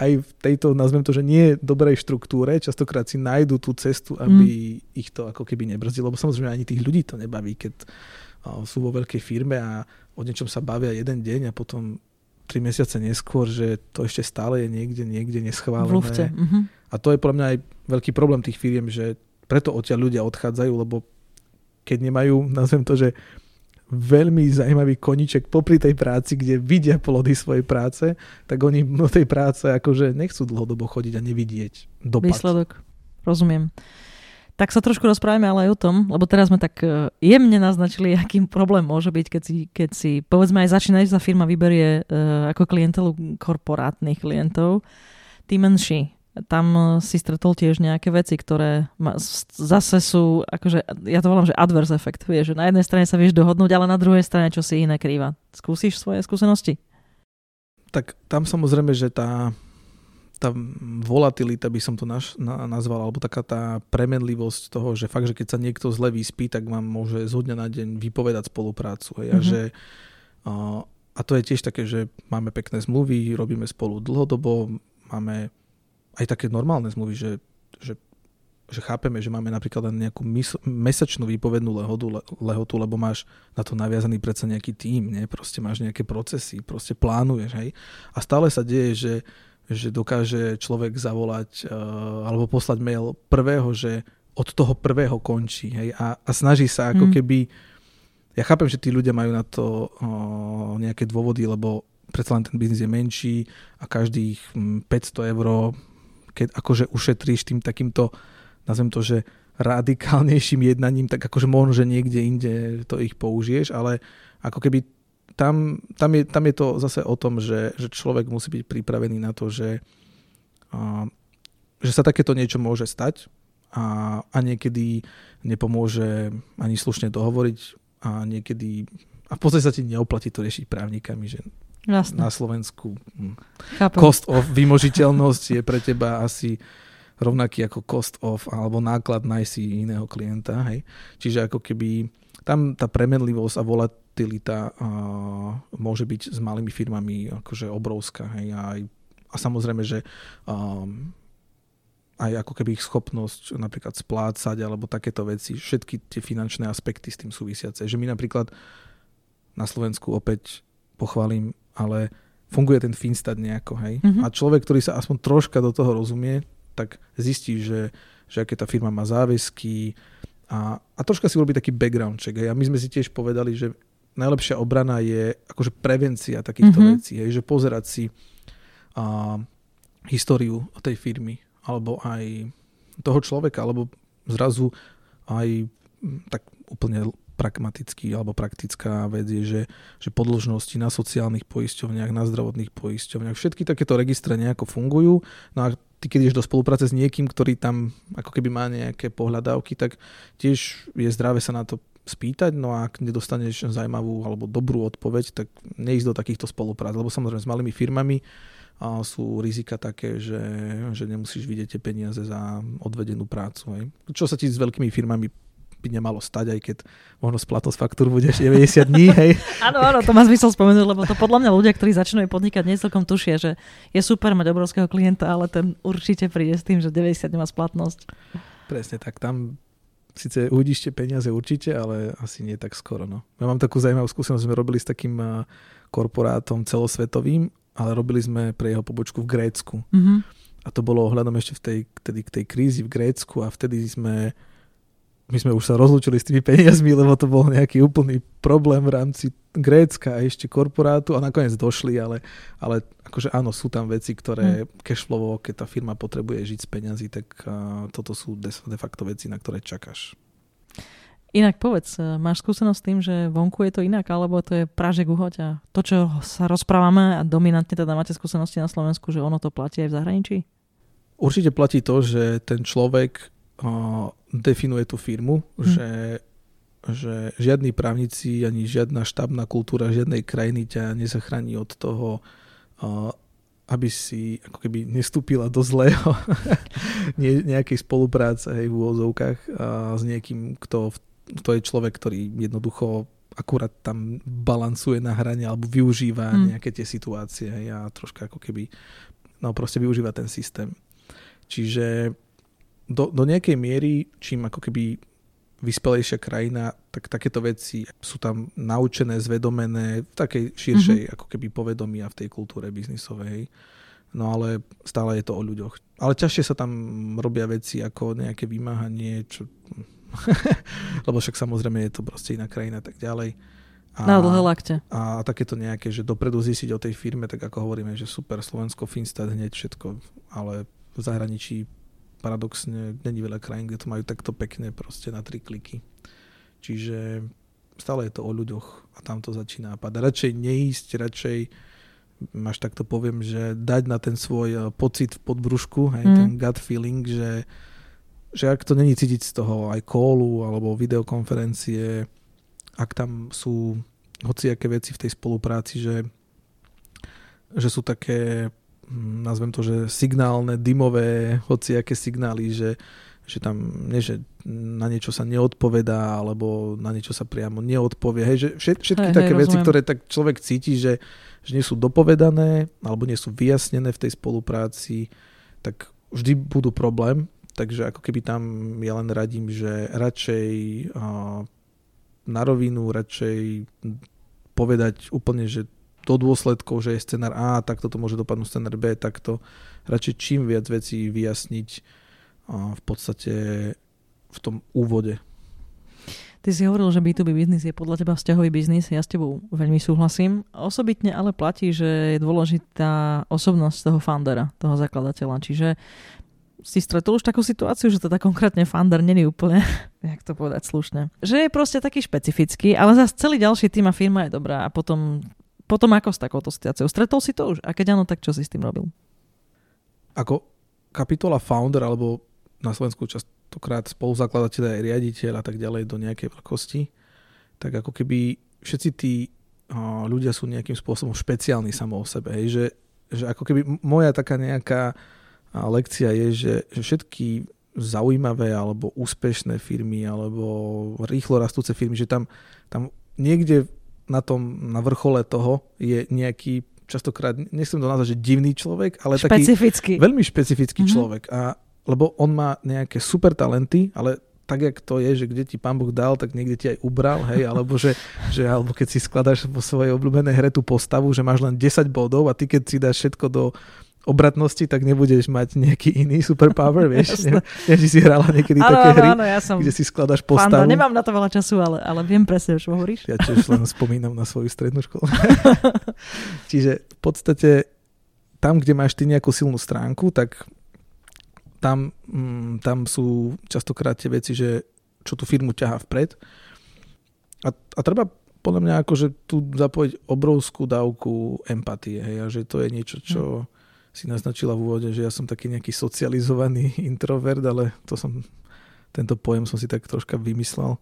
aj v tejto, nazvem to, že nie dobrej štruktúre, častokrát si nájdu tú cestu, aby mm. ich to ako keby nebrzdilo, lebo samozrejme ani tých ľudí to nebaví, keď sú vo veľkej firme a o niečom sa bavia jeden deň a potom tri mesiace neskôr, že to ešte stále je niekde, niekde neschválené. Uh-huh. A to je pre mňa aj veľký problém tých firiem, že preto odtiaľ ľudia odchádzajú, lebo keď nemajú, nazvem to, že veľmi zaujímavý koniček popri tej práci, kde vidia plody svojej práce, tak oni do tej práce akože nechcú dlhodobo chodiť a nevidieť dopad. Výsledok. Rozumiem. Tak sa trošku rozprávame ale aj o tom, lebo teraz sme tak e, jemne naznačili, akým problém môže byť, keď si, keď si povedzme aj začínajúca firma vyberie uh, ako klientelu korporátnych klientov, tí menší. Tam e, si stretol tiež nejaké veci, ktoré ma, zase sú, akože, ja to volám, že adverse effect. Vieš, že na jednej strane sa vieš dohodnúť, ale na druhej strane čo si iné krýva. Skúsiš svoje skúsenosti? Tak tam samozrejme, že tá tá volatilita by som to naš, na, nazval, alebo taká tá premenlivosť toho, že fakt, že keď sa niekto zle vyspí, tak vám môže zo dňa na deň vypovedať spoluprácu. Hej, mm-hmm. a, mhm. že, a, a to je tiež také, že máme pekné zmluvy, robíme spolu dlhodobo, máme aj také normálne zmluvy, že, že, že chápeme, že máme napríklad len nejakú mis, mesačnú výpovednú lehotu, le, lehotu, lebo máš na to naviazaný predsa nejaký tím, nie? proste máš nejaké procesy, proste plánuješ. Hej? A stále sa deje, že že dokáže človek zavolať uh, alebo poslať mail prvého, že od toho prvého končí hej, a, a snaží sa ako mm. keby ja chápem, že tí ľudia majú na to uh, nejaké dôvody, lebo predsa len ten biznis je menší a každých 500 hm, eur keď akože ušetríš tým takýmto nazvem to, že radikálnejším jednaním, tak akože možno, že niekde inde to ich použiješ, ale ako keby tam, tam, je, tam je to zase o tom, že, že človek musí byť pripravený na to, že, a, že sa takéto niečo môže stať a, a niekedy nepomôže ani slušne dohovoriť a niekedy a v podstate sa ti neoplatí to riešiť právnikami, že Jasne. na Slovensku hm, cost of vymožiteľnosť je pre teba asi rovnaký ako cost of alebo náklad nájsť si iného klienta. Hej. Čiže ako keby tam tá premenlivosť a volatilita uh, môže byť s malými firmami akože obrovská. Hej, a, aj, a samozrejme, že um, aj ako keby ich schopnosť napríklad splácať alebo takéto veci, všetky tie finančné aspekty s tým súvisiace. Že my napríklad na Slovensku opäť pochválim, ale funguje ten Finstat nejako, hej. Mm-hmm. A človek, ktorý sa aspoň troška do toho rozumie, tak zistí, že, že aké tá firma má záväzky, a, a troška si urobí taký background check. Hej. A my sme si tiež povedali, že najlepšia obrana je akože prevencia takýchto mm-hmm. vecí. Hej. Že pozerať si a, históriu tej firmy alebo aj toho človeka, alebo zrazu aj tak úplne pragmatický alebo praktická vec je, že, že podložnosti na sociálnych poisťovniach, na zdravotných poisťovniach, všetky takéto registre nejako fungujú. No a ty keď ideš do spolupráce s niekým, ktorý tam ako keby má nejaké pohľadávky, tak tiež je zdravé sa na to spýtať, no a ak nedostaneš zaujímavú alebo dobrú odpoveď, tak neísť do takýchto spoluprác, lebo samozrejme s malými firmami a sú rizika také, že, že nemusíš vidieť tie peniaze za odvedenú prácu. Hej. Čo sa ti s veľkými firmami by nemalo stať, aj keď možno splatnosť faktúr bude 90 dní, hej. áno, áno, to má zmysel spomenúť, lebo to podľa mňa ľudia, ktorí začínajú podnikať, nie celkom tušia, že je super mať obrovského klienta, ale ten určite príde s tým, že 90 nemá splatnosť. Presne tak, tam síce uvidíšte peniaze určite, ale asi nie tak skoro. No. Ja mám takú zaujímavú skúsenosť, sme robili s takým korporátom celosvetovým, ale robili sme pre jeho pobočku v Grécku. Mm-hmm. A to bolo ohľadom ešte v tej, tedy, k tej krízi v Grécku a vtedy sme my sme už sa rozlúčili s tými peniazmi, lebo to bol nejaký úplný problém v rámci Grécka a ešte korporátu a nakoniec došli, ale, ale akože áno, sú tam veci, ktoré hmm. cashflowo, keď tá firma potrebuje žiť z peňazí, tak uh, toto sú de, de facto veci, na ktoré čakáš. Inak povedz, e, máš skúsenosť s tým, že vonku je to inak, alebo to je pražek uhoď a to, čo sa rozprávame a dominantne teda máte skúsenosti na Slovensku, že ono to platí aj v zahraničí? Určite platí to, že ten človek uh, definuje tú firmu, hmm. že, že žiadni právnici ani žiadna štábna kultúra žiadnej krajiny ťa nezachráni od toho, uh, aby si ako keby nestúpila do zlého nejakej spolupráce hej, v úvozovkách a s niekým, kto v to je človek, ktorý jednoducho akurát tam balancuje na hrane alebo využíva mm. nejaké tie situácie a troška ako keby no proste využíva ten systém. Čiže do, do nejakej miery, čím ako keby vyspelejšia krajina, tak takéto veci sú tam naučené, zvedomené v takej širšej mm-hmm. ako keby povedomí a v tej kultúre biznisovej. No ale stále je to o ľuďoch. Ale ťažšie sa tam robia veci ako nejaké vymáhanie, čo lebo však samozrejme je to proste iná krajina a tak ďalej. A, na dlhé lakte. A takéto nejaké, že dopredu zistiť o tej firme, tak ako hovoríme, že super, Slovensko, Finstat, hneď všetko, ale v zahraničí paradoxne není veľa krajín, kde to majú takto pekne proste na tri kliky. Čiže stále je to o ľuďoch a tam to začína padať. Radšej neísť, radšej až takto poviem, že dať na ten svoj eh, pocit v podbrušku, hej, mm. ten gut feeling, že že ak to není cítiť z toho aj callu alebo videokonferencie, ak tam sú hociaké veci v tej spolupráci, že, že sú také, nazvem to, že signálne, dymové, hociaké signály, že, že tam nie, že na niečo sa neodpovedá, alebo na niečo sa priamo neodpovie. Hej, že všet, všetky hej, také hej, veci, rozumiem. ktoré tak človek cíti, že, že nie sú dopovedané, alebo nie sú vyjasnené v tej spolupráci, tak vždy budú problém takže ako keby tam ja len radím, že radšej na rovinu, radšej povedať úplne, že do dôsledkov, že je scenár A, tak toto môže dopadnúť scenár B, takto radšej čím viac vecí vyjasniť v podstate v tom úvode. Ty si hovoril, že B2B biznis je podľa teba vzťahový biznis, ja s tebou veľmi súhlasím. Osobitne ale platí, že je dôležitá osobnosť toho foundera, toho zakladateľa. Čiže si stretol už takú situáciu, že teda konkrétne Fander není úplne, jak to povedať slušne, že je proste taký špecifický, ale zase celý ďalší tým a firma je dobrá a potom, potom ako s takouto situáciou? Stretol si to už? A keď áno, tak čo si s tým robil? Ako kapitola founder alebo na Slovensku častokrát spoluzakladateľ aj riaditeľ a tak ďalej do nejakej veľkosti, tak ako keby všetci tí ľudia sú nejakým spôsobom špeciálni samo o sebe. Hej, že, že ako keby moja taká nejaká lekcia je, že, že všetky zaujímavé alebo úspešné firmy alebo rýchlo rastúce firmy, že tam, tam niekde na tom, na vrchole toho je nejaký častokrát, nechcem to nazvať, že divný človek, ale špecifický. taký veľmi špecifický mm-hmm. človek. A, lebo on má nejaké super talenty, ale tak, jak to je, že kde ti pán Boh dal, tak niekde ti aj ubral, hej, alebo že, že alebo keď si skladáš vo svojej obľúbenej hre tú postavu, že máš len 10 bodov a ty keď si dáš všetko do, obratnosti, tak nebudeš mať nejaký iný superpower, vieš. Ne, ne, si hrala niekedy ano, také hry, ano, ja som kde si skladaš postavu. Fanda. Nemám na to veľa času, ale, ale viem presne, čo hovoríš. Ja tiež len spomínam na svoju strednú školu. Čiže v podstate tam, kde máš ty nejakú silnú stránku, tak tam, mm, tam sú častokrát tie veci, že čo tú firmu ťahá vpred. A, a treba podľa mňa akože tu zapojiť obrovskú dávku empatie, hej, a že to je niečo, čo... Hmm si naznačila v úvode, že ja som taký nejaký socializovaný introvert, ale to som, tento pojem som si tak troška vymyslel.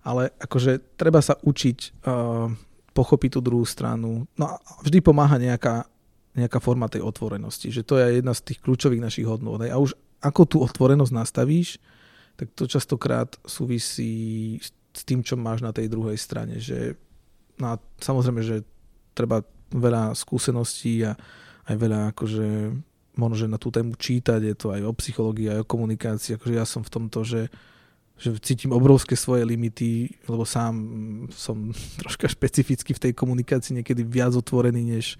Ale akože treba sa učiť uh, pochopiť tú druhú stranu. No a vždy pomáha nejaká, nejaká forma tej otvorenosti, že to je jedna z tých kľúčových našich hodnôt. A už ako tú otvorenosť nastavíš, tak to častokrát súvisí s tým, čo máš na tej druhej strane. Že, no a samozrejme, že treba veľa skúseností a aj veľa akože možno, že na tú tému čítať, je to aj o psychológii, aj o komunikácii, akože ja som v tomto, že, že cítim obrovské svoje limity, lebo sám som troška špecificky v tej komunikácii niekedy viac otvorený, než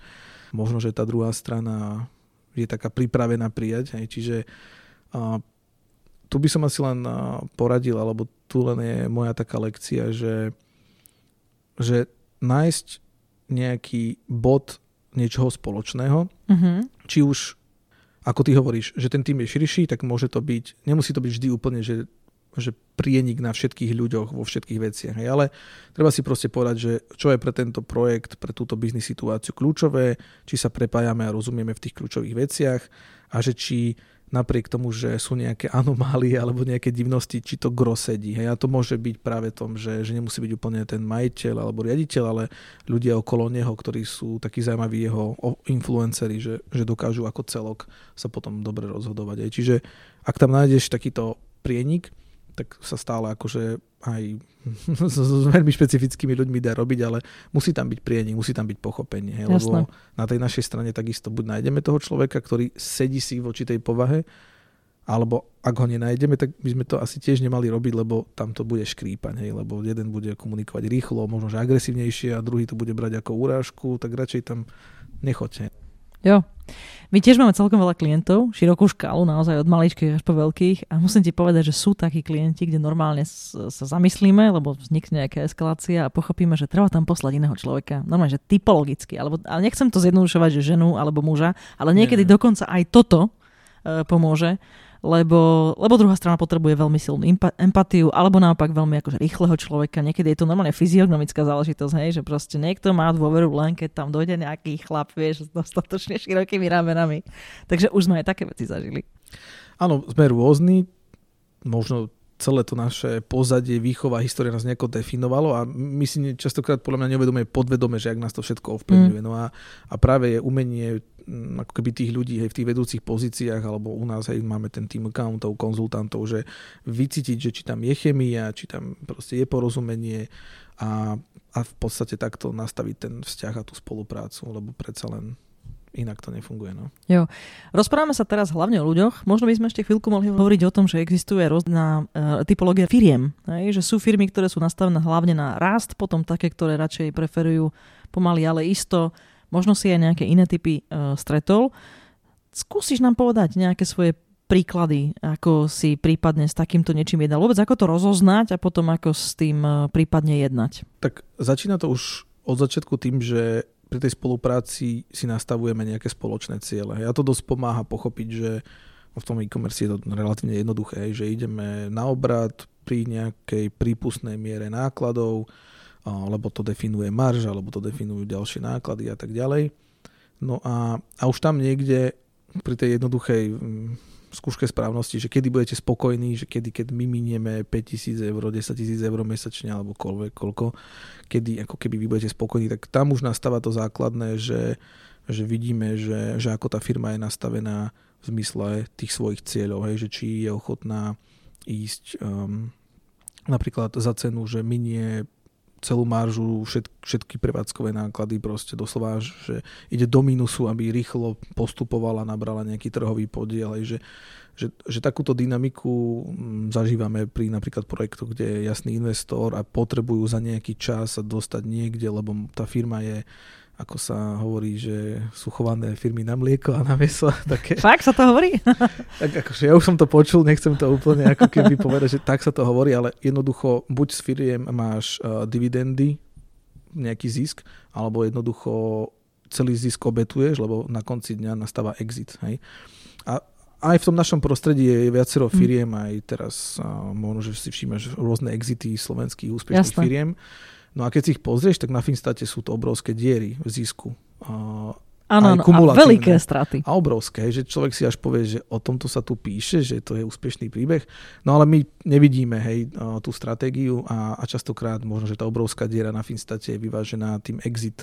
možno, že tá druhá strana je taká pripravená prijať. Hej. Čiže a, tu by som asi len poradil, alebo tu len je moja taká lekcia, že, že nájsť nejaký bod niečoho spoločného. Mm-hmm. Či už, ako ty hovoríš, že ten tým je širší, tak môže to byť, nemusí to byť vždy úplne, že že prienik na všetkých ľuďoch vo všetkých veciach. Hej. Ale treba si proste povedať, že čo je pre tento projekt, pre túto biznis situáciu kľúčové, či sa prepájame a rozumieme v tých kľúčových veciach a že či napriek tomu, že sú nejaké anomálie alebo nejaké divnosti, či to gro sedí. Hej. A to môže byť práve tom, že, že nemusí byť úplne ten majiteľ alebo riaditeľ, ale ľudia okolo neho, ktorí sú takí zaujímaví jeho influenceri, že, že dokážu ako celok sa potom dobre rozhodovať. Hej. Čiže ak tam nájdeš takýto prienik, tak sa stále akože aj s, s veľmi špecifickými ľuďmi dá robiť, ale musí tam byť prienik, musí tam byť pochopenie. Hej, lebo na tej našej strane takisto buď nájdeme toho človeka, ktorý sedí si voči tej povahe, alebo ak ho nenájdeme, tak by sme to asi tiež nemali robiť, lebo tam to bude škrípať, hej, lebo jeden bude komunikovať rýchlo, možno že agresívnejšie a druhý to bude brať ako úrážku, tak radšej tam nechoďte. Jo. My tiež máme celkom veľa klientov, širokú škálu, naozaj od maličkých až po veľkých a musím ti povedať, že sú takí klienti, kde normálne sa zamyslíme, lebo vznikne nejaká eskalácia a pochopíme, že treba tam poslať iného človeka. Normálne, že typologicky, alebo, ale nechcem to zjednodušovať, že ženu alebo muža, ale niekedy Nie. dokonca aj toto e, pomôže lebo, lebo druhá strana potrebuje veľmi silnú empatiu, alebo naopak veľmi akože rýchleho človeka. Niekedy je to normálne fyziognomická záležitosť, hej, že proste niekto má dôveru len keď tam dojde nejaký chlap, vieš, s dostatočne širokými ramenami. Takže už sme aj také veci zažili. Áno, sme rôzni, možno celé to naše pozadie, výchova, história nás nejako definovalo a my si častokrát podľa mňa neuvedomuje podvedome, že ak nás to všetko ovplyvňuje. Mm. No a, a práve je umenie Mm, ako keby tých ľudí hej, v tých vedúcich pozíciách, alebo u nás hej, máme ten tým accountov, konzultantov, že vycítiť, že či tam je chemia, či tam proste je porozumenie a, a v podstate takto nastaviť ten vzťah a tú spoluprácu, lebo predsa len inak to nefunguje. No. Jo. Rozprávame sa teraz hlavne o ľuďoch. Možno by sme ešte chvíľku mohli hovoriť o tom, že existuje rôzna uh, typológia firiem. Hej? Že sú firmy, ktoré sú nastavené hlavne na rast, potom také, ktoré radšej preferujú pomaly, ale isto možno si aj nejaké iné typy uh, stretol. Skúsiš nám povedať nejaké svoje príklady, ako si prípadne s takýmto niečím jednal? Vôbec ako to rozoznať a potom ako s tým uh, prípadne jednať? Tak začína to už od začiatku tým, že pri tej spolupráci si nastavujeme nejaké spoločné ciele. A to dosť pomáha pochopiť, že v tom e-commerce je to relatívne jednoduché, že ideme na obrad pri nejakej prípustnej miere nákladov, lebo to definuje marž, alebo to definujú ďalšie náklady a tak ďalej. No a, a už tam niekde pri tej jednoduchej skúške správnosti, že kedy budete spokojní, že kedy, keď my minieme 5000 eur, 10 tisíc eur mesačne alebo koľvek, koľko, kedy ako keby vy budete spokojní, tak tam už nastáva to základné, že, že vidíme, že, že ako tá firma je nastavená v zmysle tých svojich cieľov, hej, že či je ochotná ísť um, napríklad za cenu, že minie celú maržu, všet, všetky prevádzkové náklady proste doslova, že ide do minusu, aby rýchlo postupovala, nabrala nejaký trhový podiel, že, že, že takúto dynamiku mm, zažívame pri napríklad projektoch, kde je jasný investor a potrebujú za nejaký čas sa dostať niekde, lebo tá firma je ako sa hovorí, že sú chované firmy na mlieko a na meso. Také. Fakt sa to hovorí? tak akože ja už som to počul, nechcem to úplne ako keby povedať, že tak sa to hovorí, ale jednoducho buď s firiem máš uh, dividendy, nejaký zisk, alebo jednoducho celý zisk obetuješ, lebo na konci dňa nastáva exit. Hej? A aj v tom našom prostredí je viacero hm. firiem, mm. aj teraz uh, možno, že si všímaš rôzne exity slovenských úspešných Jasne. firiem. No a keď si ich pozrieš, tak na Finstate sú to obrovské diery v zisku. Áno, no, a veľké straty. A obrovské, že človek si až povie, že o tomto sa tu píše, že to je úspešný príbeh. No ale my nevidíme hej, tú stratégiu a, a častokrát možno, že tá obrovská diera na Finstate je vyvážená tým exit,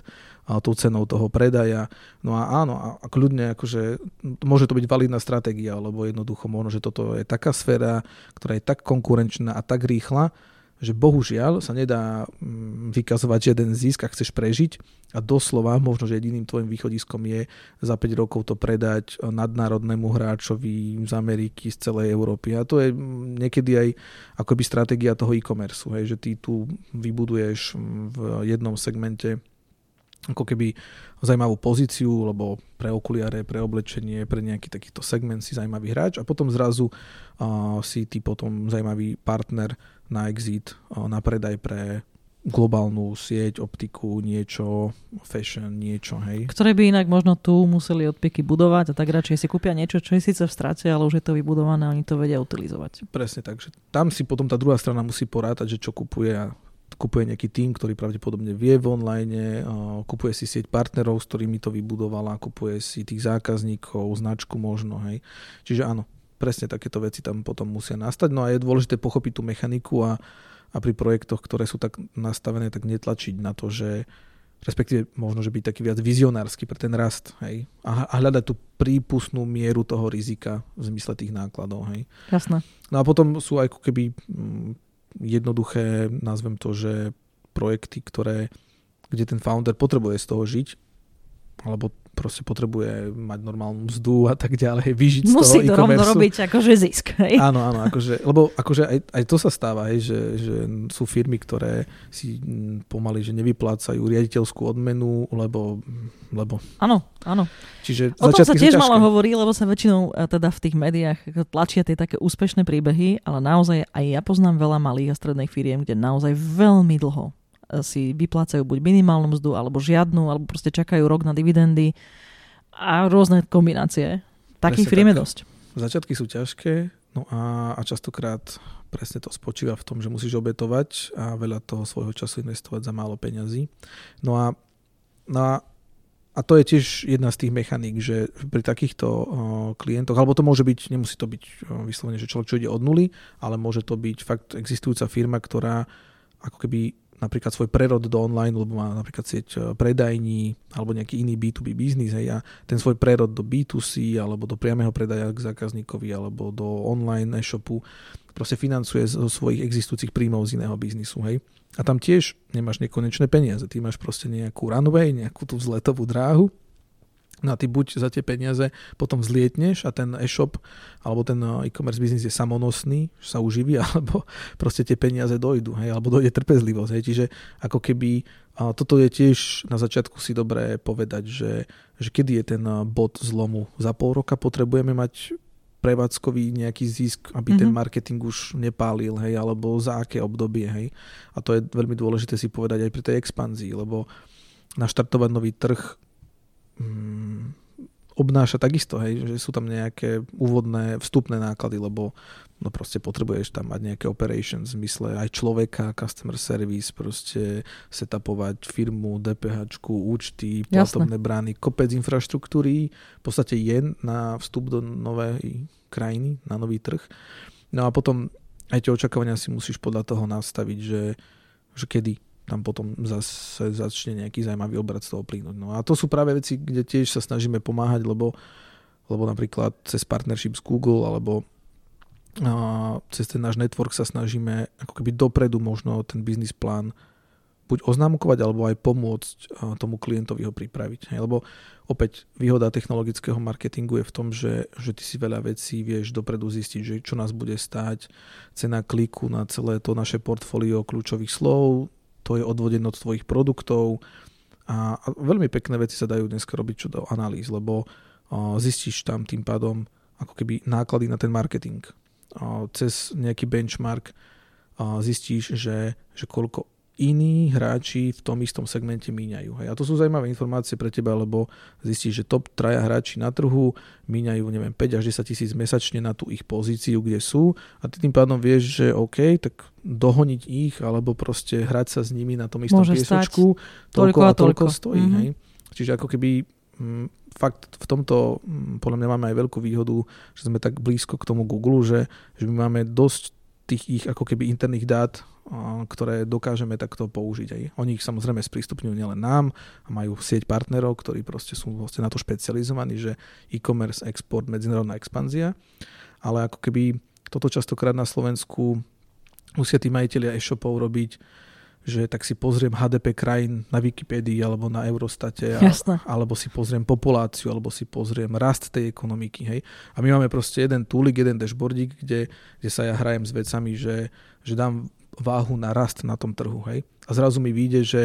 tou cenou toho predaja. No a áno, a, a kľudne akože môže to byť validná stratégia, lebo jednoducho možno, že toto je taká sféra, ktorá je tak konkurenčná a tak rýchla, že bohužiaľ sa nedá mm, vykazovať žiaden zisk, ak chceš prežiť a doslova možno, že jediným tvojim východiskom je za 5 rokov to predať nadnárodnému hráčovi z Ameriky, z celej Európy. A to je mm, niekedy aj akoby stratégia toho e-commerce, hej, že ty tu vybuduješ mm, v jednom segmente ako keby zaujímavú pozíciu, lebo pre okuliare, pre oblečenie, pre nejaký takýto segment si zaujímavý hráč a potom zrazu uh, si ty potom zaujímavý partner na exit, na predaj pre globálnu sieť, optiku, niečo, fashion, niečo, hej. Ktoré by inak možno tu museli odpiky budovať a tak radšej si kúpia niečo, čo je síce v strate, ale už je to vybudované a oni to vedia utilizovať. Presne tak, že tam si potom tá druhá strana musí porátať, že čo kupuje a kupuje nejaký tým, ktorý pravdepodobne vie v online, kupuje si sieť partnerov, s ktorými to vybudovala, kupuje si tých zákazníkov, značku možno, hej. Čiže áno, presne takéto veci tam potom musia nastať. No a je dôležité pochopiť tú mechaniku a a pri projektoch, ktoré sú tak nastavené, tak netlačiť na to, že respektíve možno, že byť taký viac vizionársky pre ten rast hej? A, a hľadať tú prípustnú mieru toho rizika v zmysle tých nákladov. Hej? Jasné. No a potom sú aj keby mm, jednoduché, nazvem to, že projekty, ktoré, kde ten founder potrebuje z toho žiť, alebo proste potrebuje mať normálnu mzdu a tak ďalej, vyžiť Musí z toho Musí to rovno robiť akože zisk. Hej? Áno, áno, akože, lebo akože aj, aj to sa stáva, hej, že, že sú firmy, ktoré si pomaly že nevyplácajú riaditeľskú odmenu, lebo... lebo... Áno, áno. Čiže o tom sa tiež malo hovorí, lebo sa väčšinou teda v tých médiách tlačia tie také úspešné príbehy, ale naozaj aj ja poznám veľa malých a stredných firiem, kde naozaj veľmi dlho si vyplácajú buď minimálnu mzdu, alebo žiadnu, alebo proste čakajú rok na dividendy a rôzne kombinácie. Takých firiem je dosť. Začiatky sú ťažké, no a, a častokrát presne to spočíva v tom, že musíš obetovať a veľa toho svojho času investovať za málo peňazí. No a, no a a to je tiež jedna z tých mechaník, že pri takýchto klientoch, alebo to môže byť, nemusí to byť vyslovene, že človek, čo ide od nuly, ale môže to byť fakt existujúca firma, ktorá ako keby napríklad svoj prerod do online, lebo má napríklad sieť e, predajní alebo nejaký iný B2B biznis hej, a ten svoj prerod do B2C alebo do priamého predaja k zákazníkovi alebo do online e-shopu proste financuje zo svojich existujúcich príjmov z iného biznisu. Hej. A tam tiež nemáš nekonečné peniaze. Ty máš proste nejakú runway, nejakú tú vzletovú dráhu No a ty buď za tie peniaze potom zlietneš a ten e-shop alebo ten e, e-commerce biznis je samonosný, sa uživí, alebo proste tie peniaze dojdu, hej, alebo dojde trpezlivosť. Hej. Čiže ako keby a toto je tiež na začiatku si dobré povedať, že, že kedy je ten e, bod zlomu. Za pol roka potrebujeme mať prevádzkový nejaký zisk, aby mm-hmm. ten mhm. marketing už nepálil, hej, alebo za aké obdobie, hej. A to je veľmi dôležité si povedať aj pri tej expanzii, lebo naštartovať nový trh obnáša takisto, hej, že sú tam nejaké úvodné vstupné náklady, lebo no proste potrebuješ tam mať nejaké operations v zmysle aj človeka, customer service, proste setupovať firmu, DPH, účty, platobné brány, kopec infraštruktúry, v podstate je na vstup do novej krajiny, na nový trh. No a potom aj tie očakávania si musíš podľa toho nastaviť, že, že kedy tam potom zase začne nejaký zaujímavý obrad z toho plynúť. No a to sú práve veci, kde tiež sa snažíme pomáhať, lebo, lebo napríklad cez partnership s Google alebo a cez ten náš network sa snažíme ako keby dopredu možno ten biznis plán buď oznámkovať, alebo aj pomôcť tomu klientovi ho pripraviť. Lebo opäť výhoda technologického marketingu je v tom, že, že ty si veľa vecí vieš dopredu zistiť, že čo nás bude stáť, cena kliku na celé to naše portfólio kľúčových slov, to je odvodené od tvojich produktov a, a veľmi pekné veci sa dajú dneska robiť čo do analýz, lebo a, zistíš tam tým pádom ako keby náklady na ten marketing. A, cez nejaký benchmark a, zistíš, že, že koľko iní hráči v tom istom segmente míňajú. Hej. A to sú zaujímavé informácie pre teba, lebo zistíš, že top traja hráči na trhu míňajú neviem, 5 až 10 tisíc mesačne na tú ich pozíciu, kde sú a ty tým pádom vieš, že OK, tak dohoniť ich alebo proste hrať sa s nimi na tom istom Môže piesočku, toľko a toľko, toľko stojí. Mm-hmm. Hej. Čiže ako keby m, mm, fakt v tomto m, mm, podľa mňa máme aj veľkú výhodu, že sme tak blízko k tomu Google, že, že my máme dosť tých ich ako keby interných dát ktoré dokážeme takto použiť. Aj. Oni ich samozrejme sprístupňujú nielen nám a majú sieť partnerov, ktorí proste sú vlastne na to špecializovaní, že e-commerce, export, medzinárodná expanzia, ale ako keby toto častokrát na Slovensku musia tí majiteľia e-shopov robiť že tak si pozriem HDP krajín na Wikipédii alebo na Eurostate, a, alebo si pozriem populáciu, alebo si pozriem rast tej ekonomiky. Hej. A my máme proste jeden túlik, jeden dashboardík, kde, kde sa ja hrajem s vecami, že, že dám váhu na rast na tom trhu. Hej? A zrazu mi vyjde, že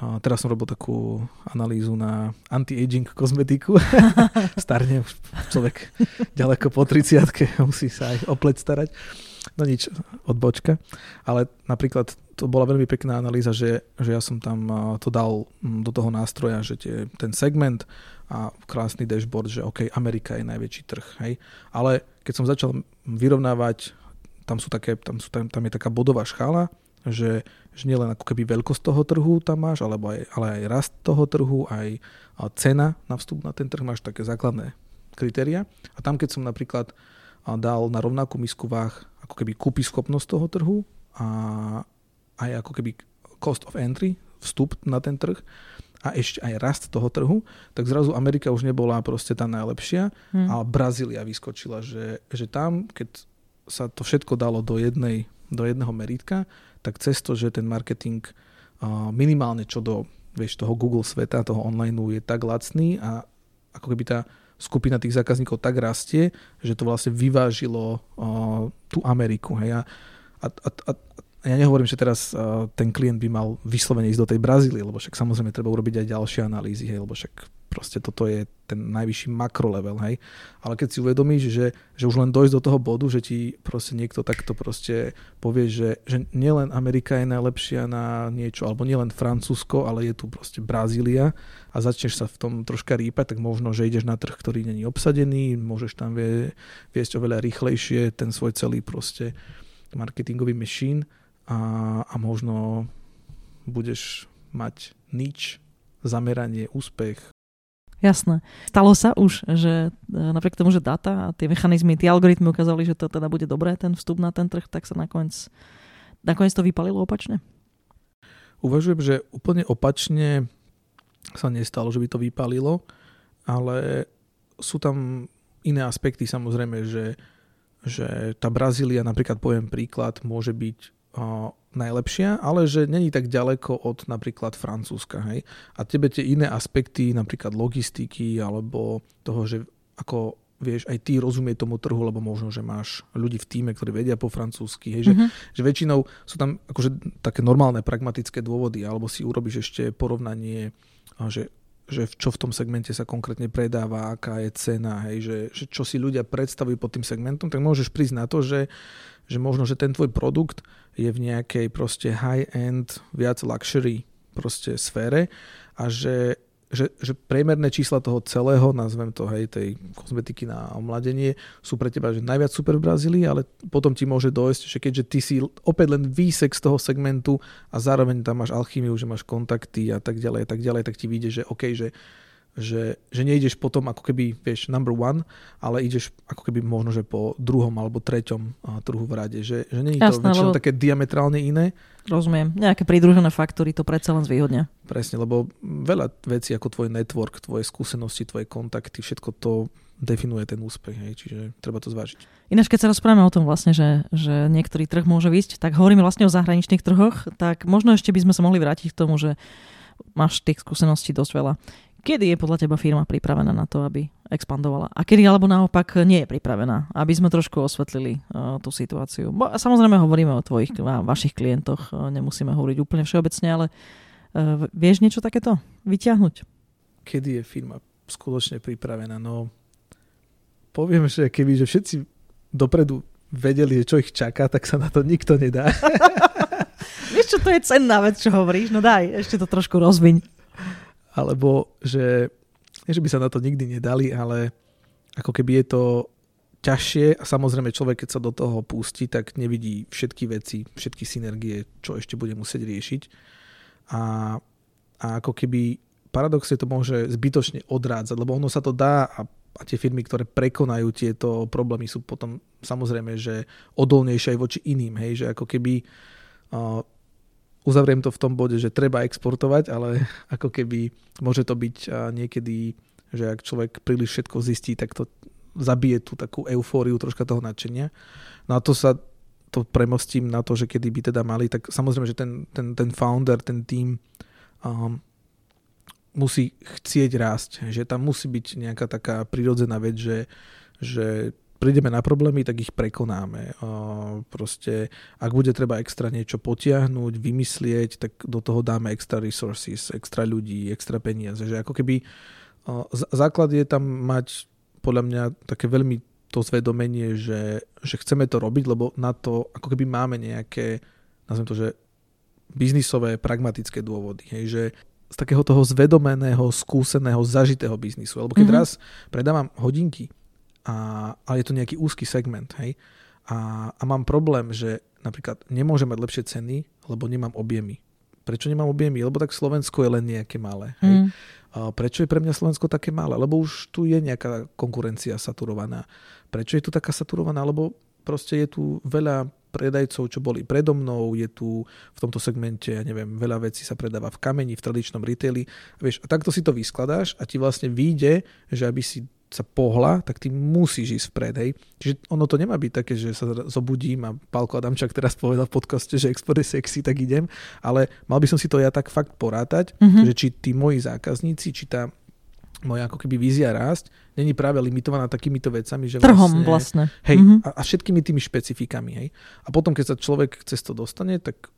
a teraz som robil takú analýzu na anti-aging kozmetiku. Starne už človek ďaleko po 30 musí sa aj opleť starať. No nič, odbočka. Ale napríklad to bola veľmi pekná analýza, že, že ja som tam to dal do toho nástroja, že tie, ten segment a krásny dashboard, že OK, Amerika je najväčší trh. Hej. Ale keď som začal vyrovnávať, tam, sú také, tam, sú, tam, tam je taká bodová škála, že, že nielen ako keby veľkosť toho trhu tam máš, alebo aj, ale aj rast toho trhu, aj cena na vstup na ten trh, máš také základné kritéria. A tam, keď som napríklad dal na rovnakú misku váh ako keby kúpi schopnosť toho trhu a aj ako keby cost of entry, vstup na ten trh a ešte aj rast toho trhu, tak zrazu Amerika už nebola proste tá najlepšia hmm. a Brazília vyskočila, že, že tam, keď sa to všetko dalo do, jednej, do jedného meritka, tak cez to, že ten marketing minimálne čo do vieš, toho Google sveta, toho online je tak lacný a ako keby tá skupina tých zákazníkov tak rastie, že to vlastne vyvážilo uh, tú Ameriku. Hej. A, a, a, a ja nehovorím, že teraz uh, ten klient by mal vyslovene ísť do tej Brazílie, lebo však samozrejme treba urobiť aj ďalšie analýzy, hej, lebo však proste toto je ten najvyšší makrolevel, hej. Ale keď si uvedomíš, že, že už len dojsť do toho bodu, že ti proste niekto takto proste povie, že, že nielen Amerika je najlepšia na niečo, alebo nielen Francúzsko, ale je tu proste Brazília a začneš sa v tom troška rýpať, tak možno, že ideš na trh, ktorý není obsadený, môžeš tam vie, viesť oveľa rýchlejšie ten svoj celý proste marketingový machine a, a možno budeš mať nič, zameranie, úspech, Jasné. Stalo sa už, že e, napriek tomu, že data a tie mechanizmy, tie algoritmy ukázali, že to teda bude dobré, ten vstup na ten trh, tak sa nakoniec, nakoniec to vypalilo opačne? Uvažujem, že úplne opačne sa nestalo, že by to vypalilo, ale sú tam iné aspekty samozrejme, že, že tá Brazília, napríklad poviem príklad, môže byť najlepšia, ale že není tak ďaleko od napríklad Francúzska. Hej? A tebe tie iné aspekty, napríklad logistiky alebo toho, že ako vieš, aj ty rozumie tomu trhu, lebo možno, že máš ľudí v týme, ktorí vedia po francúzsky, hej, mm-hmm. že, že väčšinou sú tam akože také normálne pragmatické dôvody, alebo si urobíš ešte porovnanie, že že čo v tom segmente sa konkrétne predáva, aká je cena, hej, že, že čo si ľudia predstavujú pod tým segmentom, tak môžeš prísť na to, že, že možno, že ten tvoj produkt je v nejakej proste high-end, viac luxury proste sfére a že že, že priemerné čísla toho celého, nazvem to, hej, tej kozmetiky na omladenie, sú pre teba že najviac super v Brazílii, ale potom ti môže dojsť, že keďže ty si opäť len výsek z toho segmentu a zároveň tam máš alchymiu, že máš kontakty a tak ďalej a tak ďalej, tak ti vyjde, že OK, že že, že nejdeš potom ako keby, vieš, number one, ale ideš ako keby možno, že po druhom alebo treťom trhu v rade, že, že nie je to väčšinou lebo... také diametrálne iné. Rozumiem, nejaké pridružené faktory to predsa len zvýhodňa. Presne, lebo veľa vecí ako tvoj network, tvoje skúsenosti, tvoje kontakty, všetko to definuje ten úspech, hej, čiže treba to zvážiť. Ináč, keď sa rozprávame o tom vlastne, že, že niektorý trh môže výsť, tak hovoríme vlastne o zahraničných trhoch, tak možno ešte by sme sa mohli vrátiť k tomu, že máš tých skúseností dosť veľa. Kedy je podľa teba firma pripravená na to, aby expandovala? A kedy alebo naopak nie je pripravená? Aby sme trošku osvetlili uh, tú situáciu. Bo, samozrejme hovoríme o tvojich, a vašich klientoch, uh, nemusíme hovoriť úplne všeobecne, ale uh, vieš niečo takéto vyťahnuť? Kedy je firma skutočne pripravená? No, poviem, že keby že všetci dopredu vedeli, čo ich čaká, tak sa na to nikto nedá. Vieš čo, to je cenná vec, čo hovoríš? No daj, ešte to trošku rozviň alebo že, nie, že by sa na to nikdy nedali, ale ako keby je to ťažšie a samozrejme človek, keď sa do toho pustí, tak nevidí všetky veci, všetky synergie, čo ešte bude musieť riešiť. A, a ako keby paradoxne to môže zbytočne odrádzať, lebo ono sa to dá a, a tie firmy, ktoré prekonajú tieto problémy sú potom samozrejme, že odolnejšie aj voči iným, hej, že ako keby uh, uzavriem to v tom bode, že treba exportovať, ale ako keby môže to byť niekedy, že ak človek príliš všetko zistí, tak to zabije tú takú eufóriu, troška toho nadšenia. No a to sa to premostím na to, že kedy by teda mali, tak samozrejme, že ten, ten, ten founder, ten tým um, musí chcieť rásť, že tam musí byť nejaká taká prirodzená vec, že, že prídeme na problémy, tak ich prekonáme. Proste, ak bude treba extra niečo potiahnuť, vymyslieť, tak do toho dáme extra resources, extra ľudí, extra peniaze. Že ako keby základ je tam mať podľa mňa také veľmi to zvedomenie, že, že chceme to robiť, lebo na to ako keby máme nejaké, nazvem to, že biznisové, pragmatické dôvody. Hej, že z takého toho zvedomeného, skúseného, zažitého biznisu. Lebo keď mm-hmm. raz predávam hodinky, a, ale je to nejaký úzky segment, hej, a, a mám problém, že napríklad nemôžem mať lepšie ceny, lebo nemám objemy. Prečo nemám objemy? Lebo tak Slovensko je len nejaké malé. Hej. Mm. Prečo je pre mňa Slovensko také malé? Lebo už tu je nejaká konkurencia saturovaná. Prečo je tu taká saturovaná? Lebo proste je tu veľa predajcov, čo boli predo mnou, je tu v tomto segmente, ja neviem, veľa vecí sa predáva v kameni, v tradičnom retaili. A vieš, a takto si to vyskladáš a ti vlastne vyjde, že aby si sa pohla, tak ty musíš ísť vpred, hej. Čiže ono to nemá byť také, že sa zobudím a Pálko Adamčak teraz povedal v podcaste, že export je sexy, tak idem, ale mal by som si to ja tak fakt porátať, mm-hmm. že či tí moji zákazníci, či tá moja ako keby vízia rásť není práve limitovaná takýmito vecami, že Trhom vlastne. vlastne. Hej, mm-hmm. a, a všetkými tými špecifikami, hej. A potom, keď sa človek cez to dostane, tak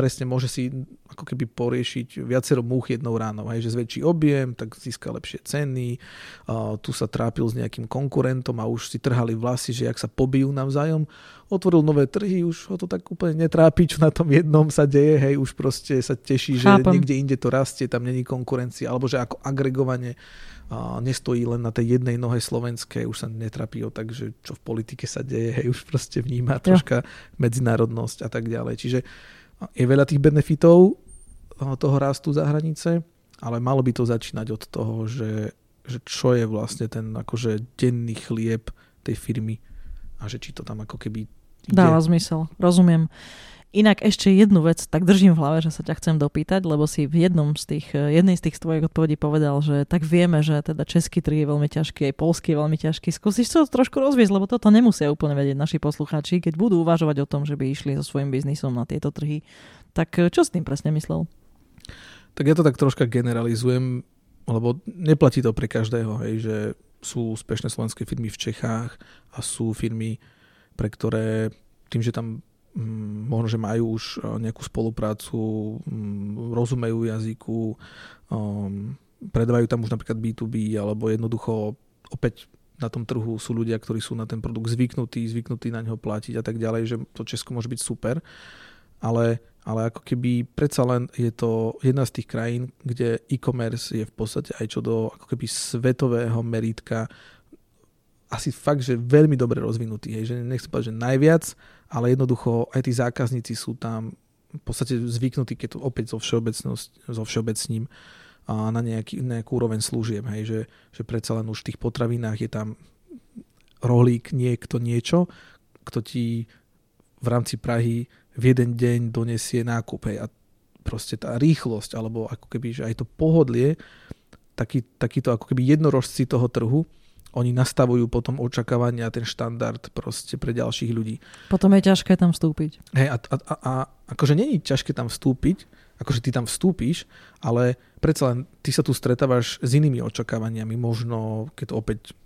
presne môže si ako keby poriešiť viacero múch jednou ránou, hej, že zväčší objem, tak získa lepšie ceny, uh, tu sa trápil s nejakým konkurentom a už si trhali vlasy, že ak sa pobijú navzájom, otvoril nové trhy, už ho to tak úplne netrápi, čo na tom jednom sa deje, hej, už proste sa teší, Chápam. že niekde inde to rastie, tam není konkurencia, alebo že ako agregovanie a nestojí len na tej jednej nohe slovenskej, už sa netrapí o tak, že čo v politike sa deje, hej, už proste vníma troška medzinárodnosť a tak ďalej. Čiže je veľa tých benefitov toho rastu za hranice, ale malo by to začínať od toho, že, že čo je vlastne ten akože denný chlieb tej firmy a že či to tam ako keby ide. Dáva zmysel, rozumiem. Inak ešte jednu vec, tak držím v hlave, že sa ťa chcem dopýtať, lebo si v jednom z tých, jednej z tých tvojich odpovedí povedal, že tak vieme, že teda český trh je veľmi ťažký, aj polský je veľmi ťažký. Skúsiš to trošku rozviesť, lebo toto nemusia úplne vedieť naši poslucháči, keď budú uvažovať o tom, že by išli so svojím biznisom na tieto trhy. Tak čo s tým presne myslel? Tak ja to tak troška generalizujem, lebo neplatí to pre každého, hej, že sú úspešné slovenské firmy v Čechách a sú firmy, pre ktoré tým, že tam možno, že majú už eh, nejakú spoluprácu, mm, rozumejú jazyku, um, predávajú tam už napríklad B2B, alebo jednoducho opäť na tom trhu sú ľudia, ktorí sú na ten produkt zvyknutí, zvyknutí na neho platiť a tak ďalej, že to Česko môže byť super. Ale, ale ako keby predsa len je to jedna z tých krajín, kde e-commerce je v podstate aj čo do ako keby svetového meritka asi fakt, že veľmi dobre rozvinutý. Hej, že nechcem povedať, že najviac, ale jednoducho aj tí zákazníci sú tam v podstate zvyknutí, keď to opäť zo, zo všeobecním a na nejaký, nejakú úroveň služieb. Hej, že, že predsa len už v tých potravinách je tam rohlík niekto niečo, kto ti v rámci Prahy v jeden deň donesie nákup. Hej, a proste tá rýchlosť, alebo ako keby, že aj to pohodlie, taký, takýto ako keby jednorožci toho trhu, oni nastavujú potom očakávania a ten štandard proste pre ďalších ľudí. Potom je ťažké tam vstúpiť. Hej, a, a, a, a akože je ťažké tam vstúpiť, akože ty tam vstúpiš, ale predsa len ty sa tu stretávaš s inými očakávaniami, možno keď opäť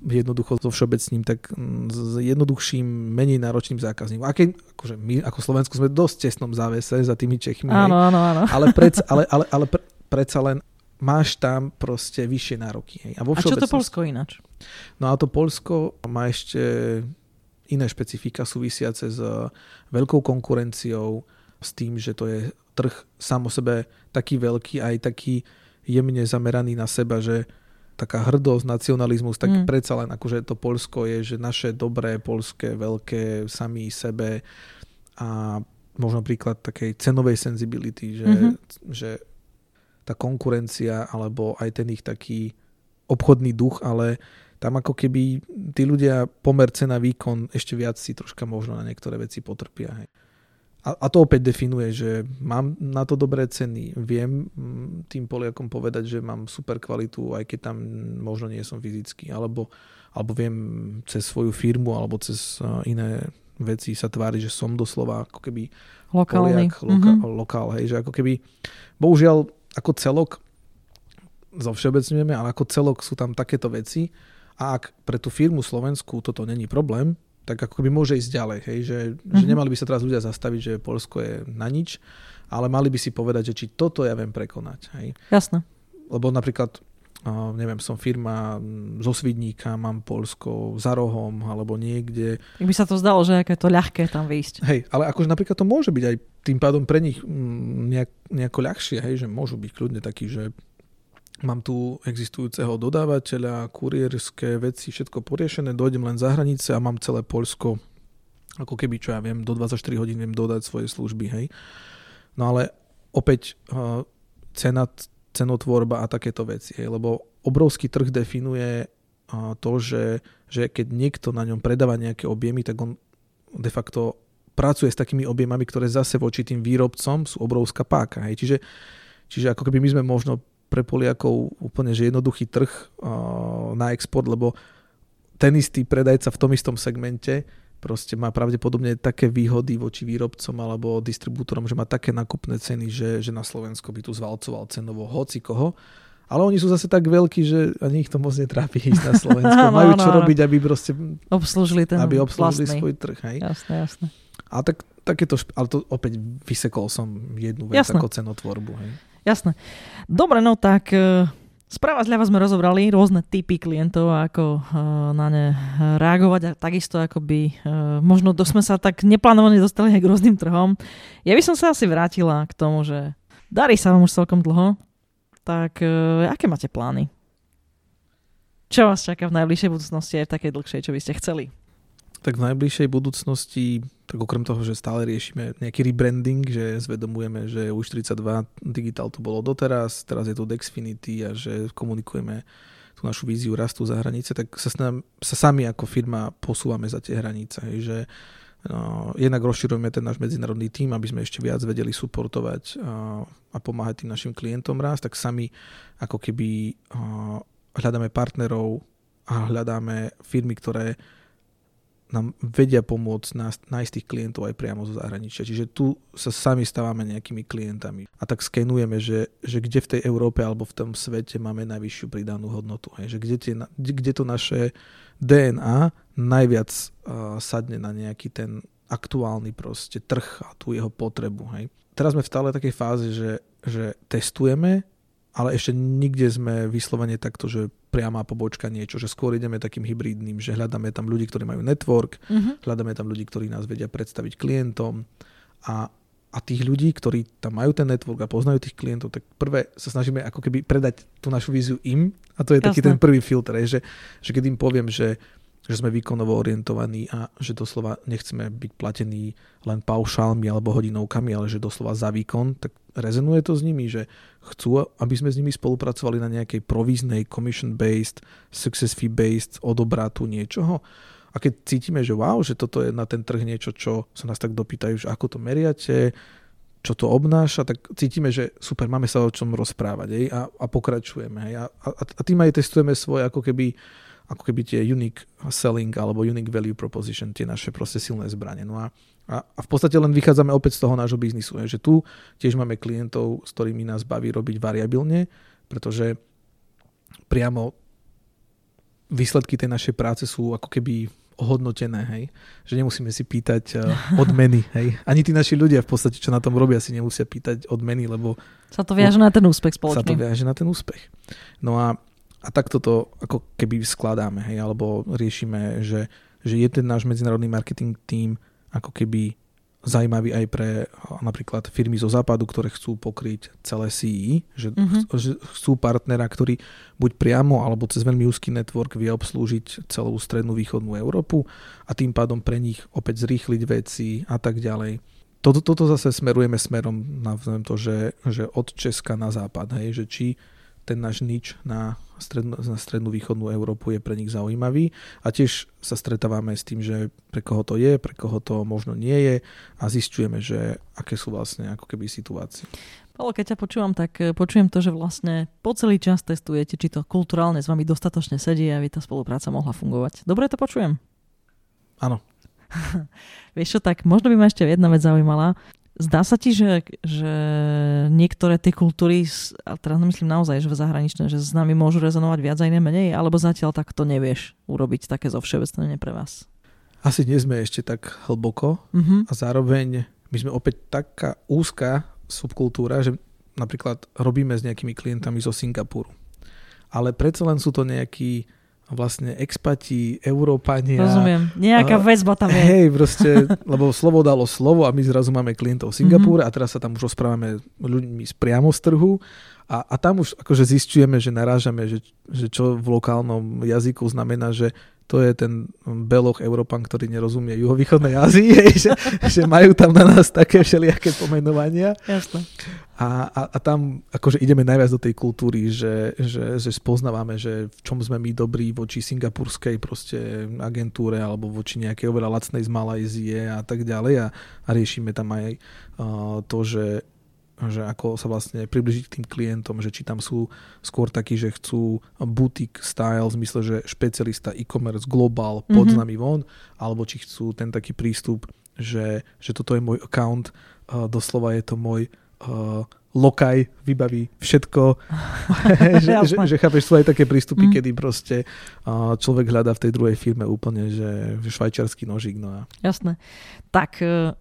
jednoducho so všeobecným, tak mm, s jednoduchším, menej náročným zákazníkom. A keď, akože my ako Slovensku sme dosť tesnom závese za tými Čechmi. Áno, áno, áno. Ale, predsa, ale, ale, ale pre, predsa len máš tam proste vyššie nároky. Hej. A, vo a čo to Polsko ináč? No a to Polsko má ešte iné špecifika súvisiace s veľkou konkurenciou, s tým, že to je trh sám o sebe taký veľký, aj taký jemne zameraný na seba, že taká hrdosť, nacionalizmus, tak mm. predsa len akože to Polsko je, že naše dobré polské, veľké, sami sebe a možno príklad takej cenovej sensibility, že, mm-hmm. že tá konkurencia alebo aj ten ich taký obchodný duch, ale tam ako keby tí ľudia pomer cena výkon ešte viac si troška možno na niektoré veci potrpia. Hej. A, a to opäť definuje, že mám na to dobré ceny, viem mm, tým Poliakom povedať, že mám super kvalitu, aj keď tam možno nie som fyzicky, alebo, alebo viem cez svoju firmu alebo cez iné veci sa tvári, že som doslova ako keby Lokálny. Poliak, loka, mm-hmm. lokál, hej, že ako keby bohužiaľ ako celok zo všeobecňujeme, ale ako celok sú tam takéto veci a ak pre tú firmu Slovensku toto není problém, tak ako by môže ísť ďalej, hej, že, mm-hmm. že mhm. nemali by sa teraz ľudia zastaviť, že Polsko je na nič, ale mali by si povedať, že či toto ja viem prekonať. Hej. Jasné. Lebo napríklad neviem, som firma zo Svidníka, mám Polsko za rohom alebo niekde. Tak by sa to zdalo, že aké to ľahké tam vyjsť. Hej, ale akože napríklad to môže byť aj tým pádom pre nich nejak, nejako ľahšie, hej, že môžu byť kľudne takí, že mám tu existujúceho dodávateľa, kurierské veci, všetko poriešené, dojdem len za hranice a mám celé Polsko ako keby, čo ja viem, do 24 hodín viem dodať svoje služby, hej. No ale opäť uh, cena, cenotvorba a takéto veci, hej, lebo obrovský trh definuje to, že, že keď niekto na ňom predáva nejaké objemy, tak on de facto pracuje s takými objemami, ktoré zase voči tým výrobcom sú obrovská páka. Hej. Čiže, čiže ako keby my sme možno pre Poliakov úplne že jednoduchý trh na export, lebo ten istý predajca v tom istom segmente proste má pravdepodobne také výhody voči výrobcom alebo distribútorom, že má také nakupné ceny, že, že na Slovensko by tu zvalcoval cenovo hoci koho. Ale oni sú zase tak veľkí, že ani ich to moc netrápi ísť na Slovensko. no, Majú čo no, robiť, aby proste... Obslúžili ten aby obslúžili vlastný. svoj trh. Hej. Jasné, jasné. A tak, takéto, ale to opäť vysekol som jednu vec jasné. ako cenotvorbu. Hej. Jasné. Dobre, no tak uh, Správa zľava sme rozobrali rôzne typy klientov ako uh, na ne reagovať a takisto ako by uh, možno sme sa tak neplánovane dostali aj k rôznym trhom. Ja by som sa asi vrátila k tomu, že darí sa vám už celkom dlho, tak uh, aké máte plány? Čo vás čaká v najbližšej budúcnosti aj v takej dlhšej, čo by ste chceli? Tak v najbližšej budúcnosti, tak okrem toho, že stále riešime nejaký rebranding, že zvedomujeme, že už 32 Digital to bolo doteraz, teraz je tu Dexfinity a že komunikujeme tú našu víziu rastu za hranice, tak sa, snam, sa sami ako firma posúvame za tie hranice. že no, jednak rozširujeme ten náš medzinárodný tým, aby sme ešte viac vedeli suportovať a, a pomáhať tým našim klientom raz, tak sami ako keby a, hľadáme partnerov a hľadáme firmy, ktoré nám vedia pomôcť nájsť tých klientov aj priamo zo zahraničia. Čiže tu sa sami stávame nejakými klientami a tak skenujeme, že, že kde v tej Európe alebo v tom svete máme najvyššiu pridanú hodnotu. Hej. Že kde, tie, kde to naše DNA najviac uh, sadne na nejaký ten aktuálny proste trh a tú jeho potrebu. Hej. Teraz sme v stále takej fáze, že, že testujeme ale ešte nikde sme vyslovene takto, že priama pobočka niečo, že skôr ideme takým hybridným, že hľadáme tam ľudí, ktorí majú network, uh-huh. hľadáme tam ľudí, ktorí nás vedia predstaviť klientom a, a tých ľudí, ktorí tam majú ten network a poznajú tých klientov, tak prvé sa snažíme ako keby predať tú našu víziu im a to je Jasne. taký ten prvý filter, že, že keď im poviem, že že sme výkonovo orientovaní a že doslova nechceme byť platení len paušálmi alebo hodinovkami, ale že doslova za výkon, tak rezonuje to s nimi, že chcú, aby sme s nimi spolupracovali na nejakej províznej, commission-based, success fee-based odobratu niečoho. A keď cítime, že wow, že toto je na ten trh niečo, čo sa nás tak dopýtajú, že ako to meriate, čo to obnáša, tak cítime, že super, máme sa o čom rozprávať ej, a, a pokračujeme. Ej, a, a, a tým aj testujeme svoje ako keby ako keby tie unique selling alebo unique value proposition, tie naše proste silné zbranie. No a, a, a v podstate len vychádzame opäť z toho nášho biznisu, je, že tu tiež máme klientov, s ktorými nás baví robiť variabilne, pretože priamo výsledky tej našej práce sú ako keby ohodnotené, hej? že nemusíme si pýtať uh, odmeny. Hej? Ani tí naši ľudia v podstate, čo na tom robia, si nemusia pýtať odmeny, lebo... Sa to viaže na ten úspech spoločne. Sa to viaže na ten úspech. No a a takto to ako keby skladáme, hej, alebo riešime, že, že je ten náš medzinárodný marketing tým ako keby zaujímavý aj pre napríklad firmy zo západu, ktoré chcú pokryť celé CE, že, mm-hmm. že chcú partnera, ktorý buď priamo alebo cez veľmi úzky network vie obslúžiť celú strednú východnú Európu a tým pádom pre nich opäť zrýchliť veci a tak ďalej. Toto, toto zase smerujeme smerom na to, že, že od Česka na západ, hej, že či ten náš nič na strednú, na strednú východnú Európu je pre nich zaujímavý a tiež sa stretávame s tým, že pre koho to je, pre koho to možno nie je a zistujeme, že aké sú vlastne ako keby situácie. Paolo, keď ťa počúvam, tak eh, počujem to, že vlastne po celý čas testujete, či to kulturálne s vami dostatočne sedí, aby tá spolupráca mohla fungovať. Dobre to počujem? Áno. Vieš čo, tak možno by ma ešte jedna vec zaujímala. Zdá sa ti, že, že niektoré tie kultúry, a teraz myslím naozaj, že v zahraničné, že s nami môžu rezonovať viac a iné menej, alebo zatiaľ tak to nevieš urobiť také zo všeobecné pre vás? Asi nie sme ešte tak hlboko uh-huh. a zároveň my sme opäť taká úzka subkultúra, že napríklad robíme s nejakými klientami zo Singapuru. ale predsa len sú to nejakí vlastne expati, Európania. Rozumiem, nejaká uh, väzba tam je. Hej, proste, lebo slovo dalo slovo a my zrazu máme klientov v Singapúre mm-hmm. a teraz sa tam už rozprávame ľuďmi z priamo z trhu a, a tam už akože zistujeme, že narážame, že, že čo v lokálnom jazyku znamená, že to je ten beloch Európan, ktorý nerozumie juhovýchodnej Ázii, že, že majú tam na nás také všelijaké pomenovania. Jasne. A, a, a tam akože ideme najviac do tej kultúry, že, že, že spoznávame, že v čom sme my dobrí voči singapurskej proste agentúre alebo voči nejakej oveľa lacnej z Malajzie a tak ďalej a, a riešime tam aj uh, to, že že ako sa vlastne približiť k tým klientom, že či tam sú skôr takí, že chcú boutique style, v zmysle, že špecialista e-commerce global pod mm-hmm. nami von, alebo či chcú ten taký prístup, že, že toto je môj account, uh, doslova je to môj uh, lokaj, vybaví všetko. že, že, že chápeš, sú aj také prístupy, mm. kedy proste uh, človek hľadá v tej druhej firme úplne, že švajčiarsky nožík. No a... Jasné. Tak uh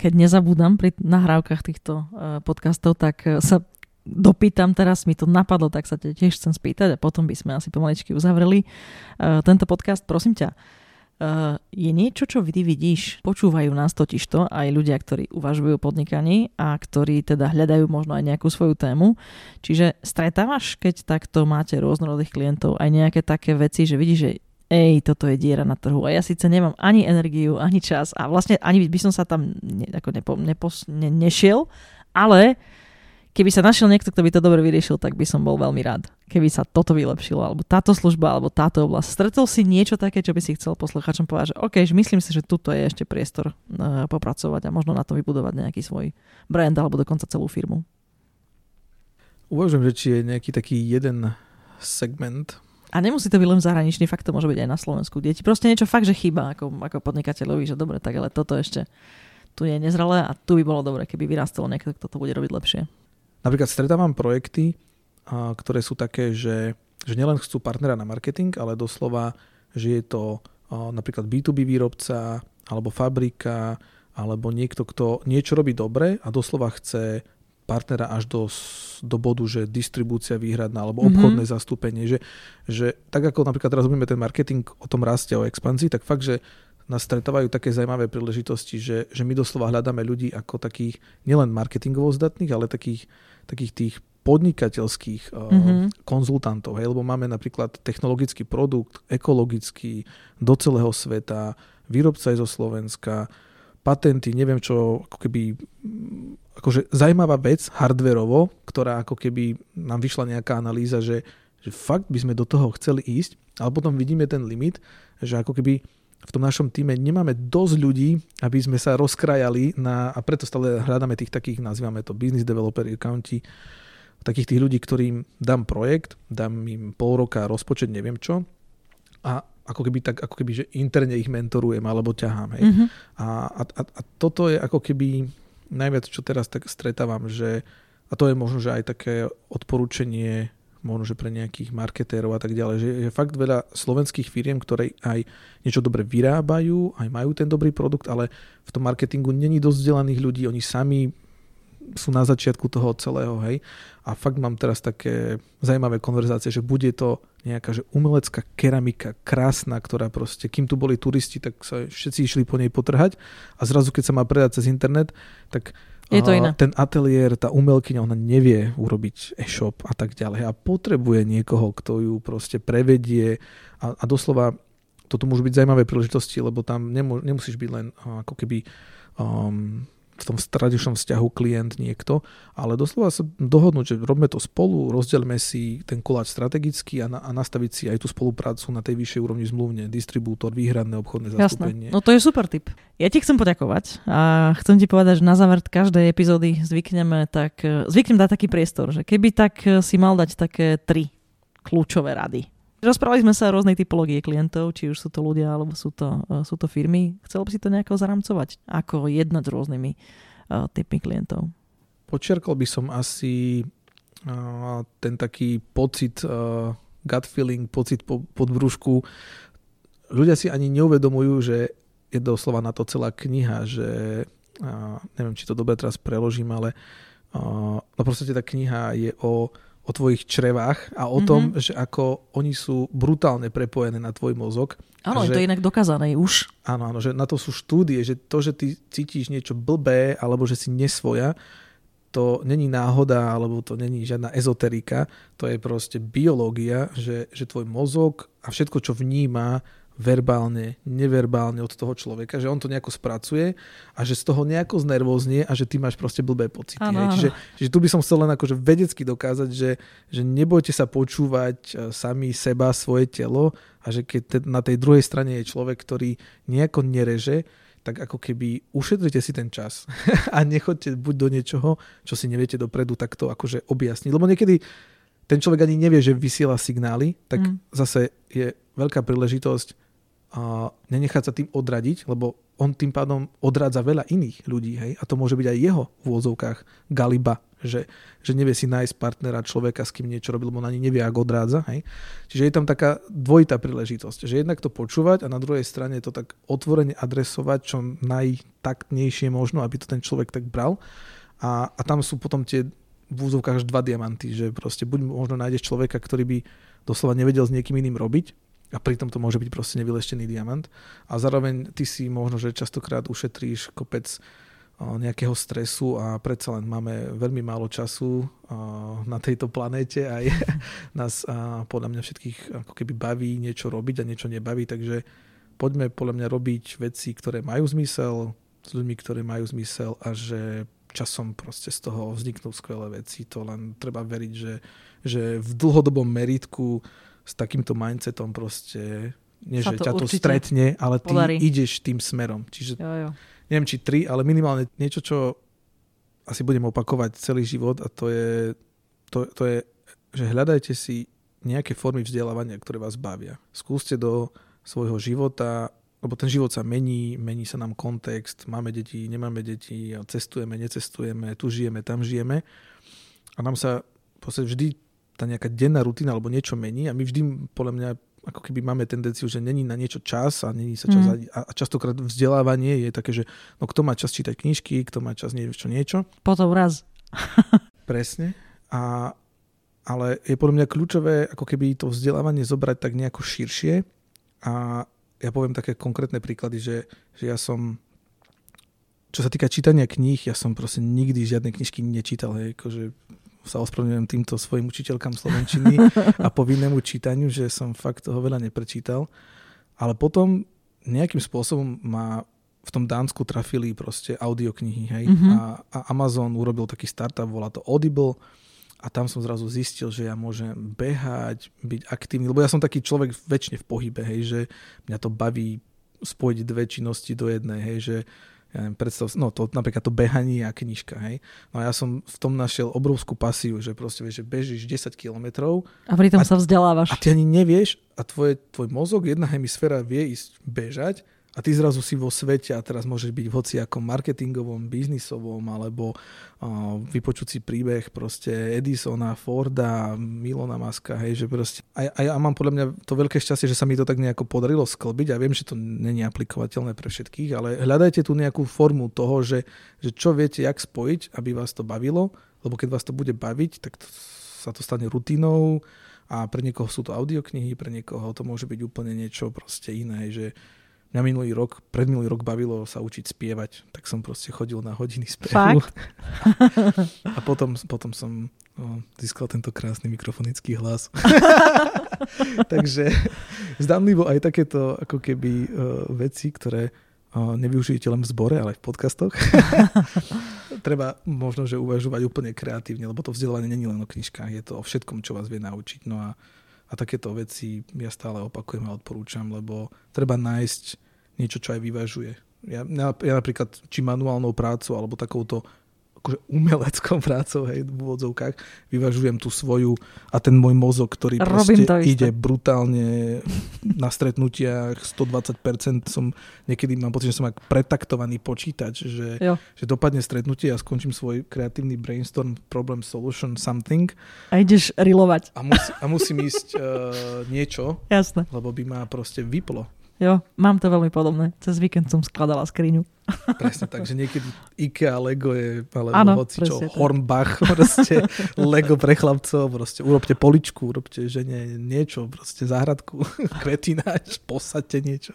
keď nezabúdam pri nahrávkach týchto uh, podcastov, tak uh, sa dopýtam teraz, mi to napadlo, tak sa te tiež chcem spýtať a potom by sme asi pomaličky uzavreli uh, tento podcast. Prosím ťa, je niečo, čo ty vidíš, počúvajú nás totižto aj ľudia, ktorí uvažujú o podnikaní a ktorí teda hľadajú možno aj nejakú svoju tému. Čiže stretávaš, keď takto máte rôznorodých klientov, aj nejaké také veci, že vidíš, že ej, toto je diera na trhu. A ja síce nemám ani energiu, ani čas a vlastne ani by som sa tam ne, ako nepo, nepos, ne, nešiel, ale keby sa našiel niekto, kto by to dobre vyriešil, tak by som bol veľmi rád. Keby sa toto vylepšilo, alebo táto služba, alebo táto oblasť. Stretol si niečo také, čo by si chcel posluchačom povedať, že OK, že myslím si, že tuto je ešte priestor uh, popracovať a možno na to vybudovať nejaký svoj brand alebo dokonca celú firmu. Uvažujem, že či je nejaký taký jeden segment, a nemusí to byť len zahraničný, fakt to môže byť aj na Slovensku. Deti proste niečo fakt, že chýba ako, ako podnikateľovi, že dobre, tak ale toto ešte tu je nezrelé a tu by bolo dobre, keby vyrastalo niekto, kto to bude robiť lepšie. Napríklad stretávam projekty, ktoré sú také, že, že nielen chcú partnera na marketing, ale doslova, že je to napríklad B2B výrobca alebo fabrika alebo niekto, kto niečo robí dobre a doslova chce partnera až do, do bodu, že distribúcia výhradná alebo mhm. obchodné mm-hmm. zastúpenie, že, že tak ako napríklad teraz robíme ten marketing o tom raste, o expanzii, tak fakt, že nás stretávajú také zaujímavé príležitosti, že, že my doslova hľadáme ľudí ako takých nielen marketingovo zdatných, ale takých, takých tých podnikateľských mm-hmm. konzultantov, hej, lebo máme napríklad technologický produkt, ekologický, do celého sveta, výrobca je zo Slovenska, patenty, neviem čo, ako keby akože zaujímavá vec hardverovo, ktorá ako keby nám vyšla nejaká analýza, že, že fakt by sme do toho chceli ísť, ale potom vidíme ten limit, že ako keby v tom našom týme nemáme dosť ľudí, aby sme sa rozkrajali na, a preto stále hľadáme tých takých, nazývame to business developer accounti, takých tých ľudí, ktorým dám projekt, dám im pol roka rozpočet, neviem čo, a ako keby tak, ako keby, že interne ich mentorujem alebo ťahám. Hej. Mm-hmm. A, a, a toto je ako keby najviac, čo teraz tak stretávam, že a to je možno, že aj také odporúčanie možno, že pre nejakých marketérov a tak ďalej, že je fakt veľa slovenských firiem, ktoré aj niečo dobre vyrábajú, aj majú ten dobrý produkt, ale v tom marketingu není dosť vzdelaných ľudí, oni sami sú na začiatku toho celého, hej. A fakt mám teraz také zaujímavé konverzácie, že bude to nejaká že umelecká keramika, krásna, ktorá proste, kým tu boli turisti, tak sa všetci išli po nej potrhať a zrazu, keď sa má predať cez internet, tak je to iné. ten ateliér, tá umelkyňa, ona nevie urobiť e-shop a tak ďalej a potrebuje niekoho, kto ju proste prevedie a, a doslova toto môžu byť zaujímavé príležitosti, lebo tam nemusíš byť len ako keby um, v tom tradičnom vzťahu klient niekto, ale doslova sa dohodnúť, že robíme to spolu, rozdelme si ten koláč strategicky a, na, a nastaviť si aj tú spoluprácu na tej vyššej úrovni zmluvne, distribútor, výhradné obchodné zastúpenie. Jasné. No to je super tip. Ja ti chcem poďakovať a chcem ti povedať, že na záver každej epizódy zvykneme tak, zvyknem dať taký priestor, že keby tak si mal dať také tri kľúčové rady Rozprávali sme sa o rôznej typológie klientov, či už sú to ľudia, alebo sú to, uh, sú to firmy. Chcel by si to nejako zaramcovať? Ako jednať s rôznymi uh, typmi klientov? Počiarkol by som asi uh, ten taký pocit, uh, gut feeling, pocit po, pod brúšku. Ľudia si ani neuvedomujú, že je doslova na to celá kniha, že uh, neviem, či to dobre teraz preložím, ale uh, no proste tá kniha je o o tvojich črevách a o mm-hmm. tom, že ako oni sú brutálne prepojené na tvoj mozog. Áno, je to inak dokázané už. Áno, áno, že na to sú štúdie, že to, že ty cítiš niečo blbé alebo že si nesvoja, to není náhoda, alebo to není žiadna ezoterika, to je proste biológia, že, že tvoj mozog a všetko, čo vníma, verbálne, neverbálne od toho človeka, že on to nejako spracuje a že z toho nejako znervoznie a že ty máš proste blbé pocity. Ano, Čiže, čiže tu by som chcel len akože vedecky dokázať, že, že nebojte sa počúvať e, sami seba, svoje telo a že keď na tej druhej strane je človek, ktorý nejako nereže, tak ako keby ušetrite si ten čas a nechoďte buď do niečoho, čo si neviete dopredu takto akože objasniť. Lebo niekedy ten človek ani nevie, že vysiela signály, tak mm. zase je veľká príležitosť a nenechať sa tým odradiť, lebo on tým pádom odrádza veľa iných ľudí, hej, a to môže byť aj jeho v úvodzovkách galiba, že, že nevie si nájsť partnera, človeka, s kým niečo robil, lebo on ani nevie, ako odrádza, hej. Čiže je tam taká dvojitá príležitosť, že jednak to počúvať a na druhej strane to tak otvorene adresovať, čo najtaktnejšie možno, aby to ten človek tak bral. A, a tam sú potom tie v úzovkách až dva diamanty, že proste buď možno nájdeš človeka, ktorý by doslova nevedel s niekým iným robiť, a pritom to môže byť proste nevyleštený diamant. A zároveň ty si možno, že častokrát ušetríš kopec nejakého stresu a predsa len máme veľmi málo času na tejto planéte a je, nás podľa mňa všetkých ako keby baví niečo robiť a niečo nebaví, takže poďme podľa mňa robiť veci, ktoré majú zmysel, s ľuďmi, ktoré majú zmysel a že časom proste z toho vzniknú skvelé veci. To len treba veriť, že, že v dlhodobom meritku s takýmto mindsetom proste, nie že to ťa to stretne, ale ty podarí. ideš tým smerom. Čiže jo, jo. neviem, či tri, ale minimálne niečo, čo asi budem opakovať celý život a to je, to, to je, že hľadajte si nejaké formy vzdelávania, ktoré vás bavia. Skúste do svojho života, lebo ten život sa mení, mení sa nám kontext, máme deti, nemáme deti, cestujeme, necestujeme, tu žijeme, tam žijeme a nám sa vždy tá nejaká denná rutina alebo niečo mení a my vždy podľa mňa ako keby máme tendenciu, že není na niečo čas a není sa čas mm. a, a častokrát vzdelávanie je také, že no kto má čas čítať knižky, kto má čas niečo, niečo. Potom raz. Presne. A, ale je podľa mňa kľúčové ako keby to vzdelávanie zobrať tak nejako širšie a ja poviem také konkrétne príklady, že, že ja som čo sa týka čítania kníh, ja som proste nikdy žiadne knižky nečítal, hej, akože sa ospravedlňujem týmto svojim učiteľkám slovenčiny a povinnému čítaniu, že som fakt toho veľa neprečítal. Ale potom nejakým spôsobom ma v tom Dánsku trafili proste audioknihy, hej. Mm-hmm. A, a Amazon urobil taký startup, volá to Audible a tam som zrazu zistil, že ja môžem behať, byť aktívny, lebo ja som taký človek väčšine v pohybe, hej, že mňa to baví spojiť dve činnosti do jednej, hej, že ja neviem, predstav, no to napríklad to behanie a knižka, hej. No a ja som v tom našiel obrovskú pasiu, že proste vieš, že bežíš 10 kilometrov. A pritom a, sa vzdelávaš. A ty ani nevieš a tvoje, tvoj mozog, jedna hemisféra vie ísť bežať a ty zrazu si vo svete a teraz môžeš byť v hociakom marketingovom, biznisovom alebo uh, vypočuť príbeh proste Edisona, Forda, Milona Maska, hej, že proste a, a ja mám podľa mňa to veľké šťastie, že sa mi to tak nejako podarilo sklbiť. A viem, že to není aplikovateľné pre všetkých, ale hľadajte tu nejakú formu toho, že, že čo viete, jak spojiť, aby vás to bavilo, lebo keď vás to bude baviť, tak to, sa to stane rutinou a pre niekoho sú to audioknihy, pre niekoho to môže byť úplne niečo proste iné, že Mňa minulý rok, predminulý rok bavilo sa učiť spievať, tak som proste chodil na hodiny spevu. Fakt? A potom, potom som no, získal tento krásny mikrofonický hlas. Takže zdanlivo aj takéto ako keby uh, veci, ktoré uh, nevyužijete len v zbore, ale aj v podcastoch. Treba možno, že uvažovať úplne kreatívne, lebo to vzdelávanie není len o knižkách, je to o všetkom, čo vás vie naučiť. No a a takéto veci ja stále opakujem a odporúčam, lebo treba nájsť niečo, čo aj vyvažuje. Ja, ja napríklad, či manuálnou prácou, alebo takouto akože umeleckou prácou, hej, v úvodzovkách, vyvažujem tú svoju a ten môj mozog, ktorý Robím proste ide brutálne na stretnutiach 120%, som niekedy mám pocit, že som ak pretaktovaný počítač, že, že dopadne stretnutie a skončím svoj kreatívny brainstorm, problem, solution, something. A ideš rilovať. A, musí, a musím ísť uh, niečo, Jasne. lebo by ma proste vyplo Jo, mám to veľmi podobné. Cez víkend som skladala skriňu. Presne tak, že niekedy IKEA Lego je, alebo Áno, hoci čo, tak. Hornbach, proste Lego pre chlapcov, proste urobte poličku, urobte žene niečo, proste záhradku, kvetináč, posadte niečo.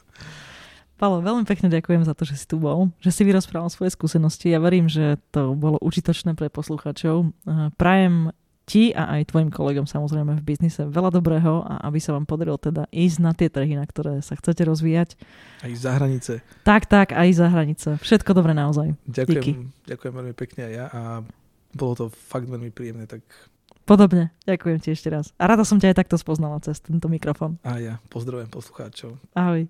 Palo, veľmi pekne ďakujem za to, že si tu bol, že si vyrozprával svoje skúsenosti. Ja verím, že to bolo užitočné pre poslucháčov. Prajem ti a aj tvojim kolegom samozrejme v biznise veľa dobrého a aby sa vám podarilo teda ísť na tie trhy, na ktoré sa chcete rozvíjať. Aj za hranice. Tak, tak, aj za hranice. Všetko dobré naozaj. Ďakujem, Díky. ďakujem veľmi pekne aj ja a bolo to fakt veľmi príjemné, tak Podobne. Ďakujem ti ešte raz. A rada som ťa aj takto spoznala cez tento mikrofón. a ja pozdravujem poslucháčov. Ahoj.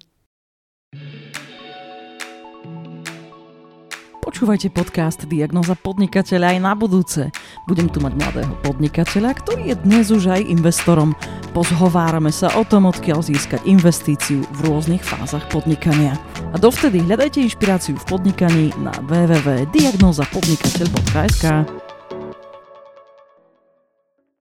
Počúvajte podcast Diagnoza podnikateľa aj na budúce. Budem tu mať mladého podnikateľa, ktorý je dnes už aj investorom. Pozhovárame sa o tom, odkiaľ získať investíciu v rôznych fázach podnikania. A dovtedy hľadajte inšpiráciu v podnikaní na www.diagnozapodnikateľ.sk.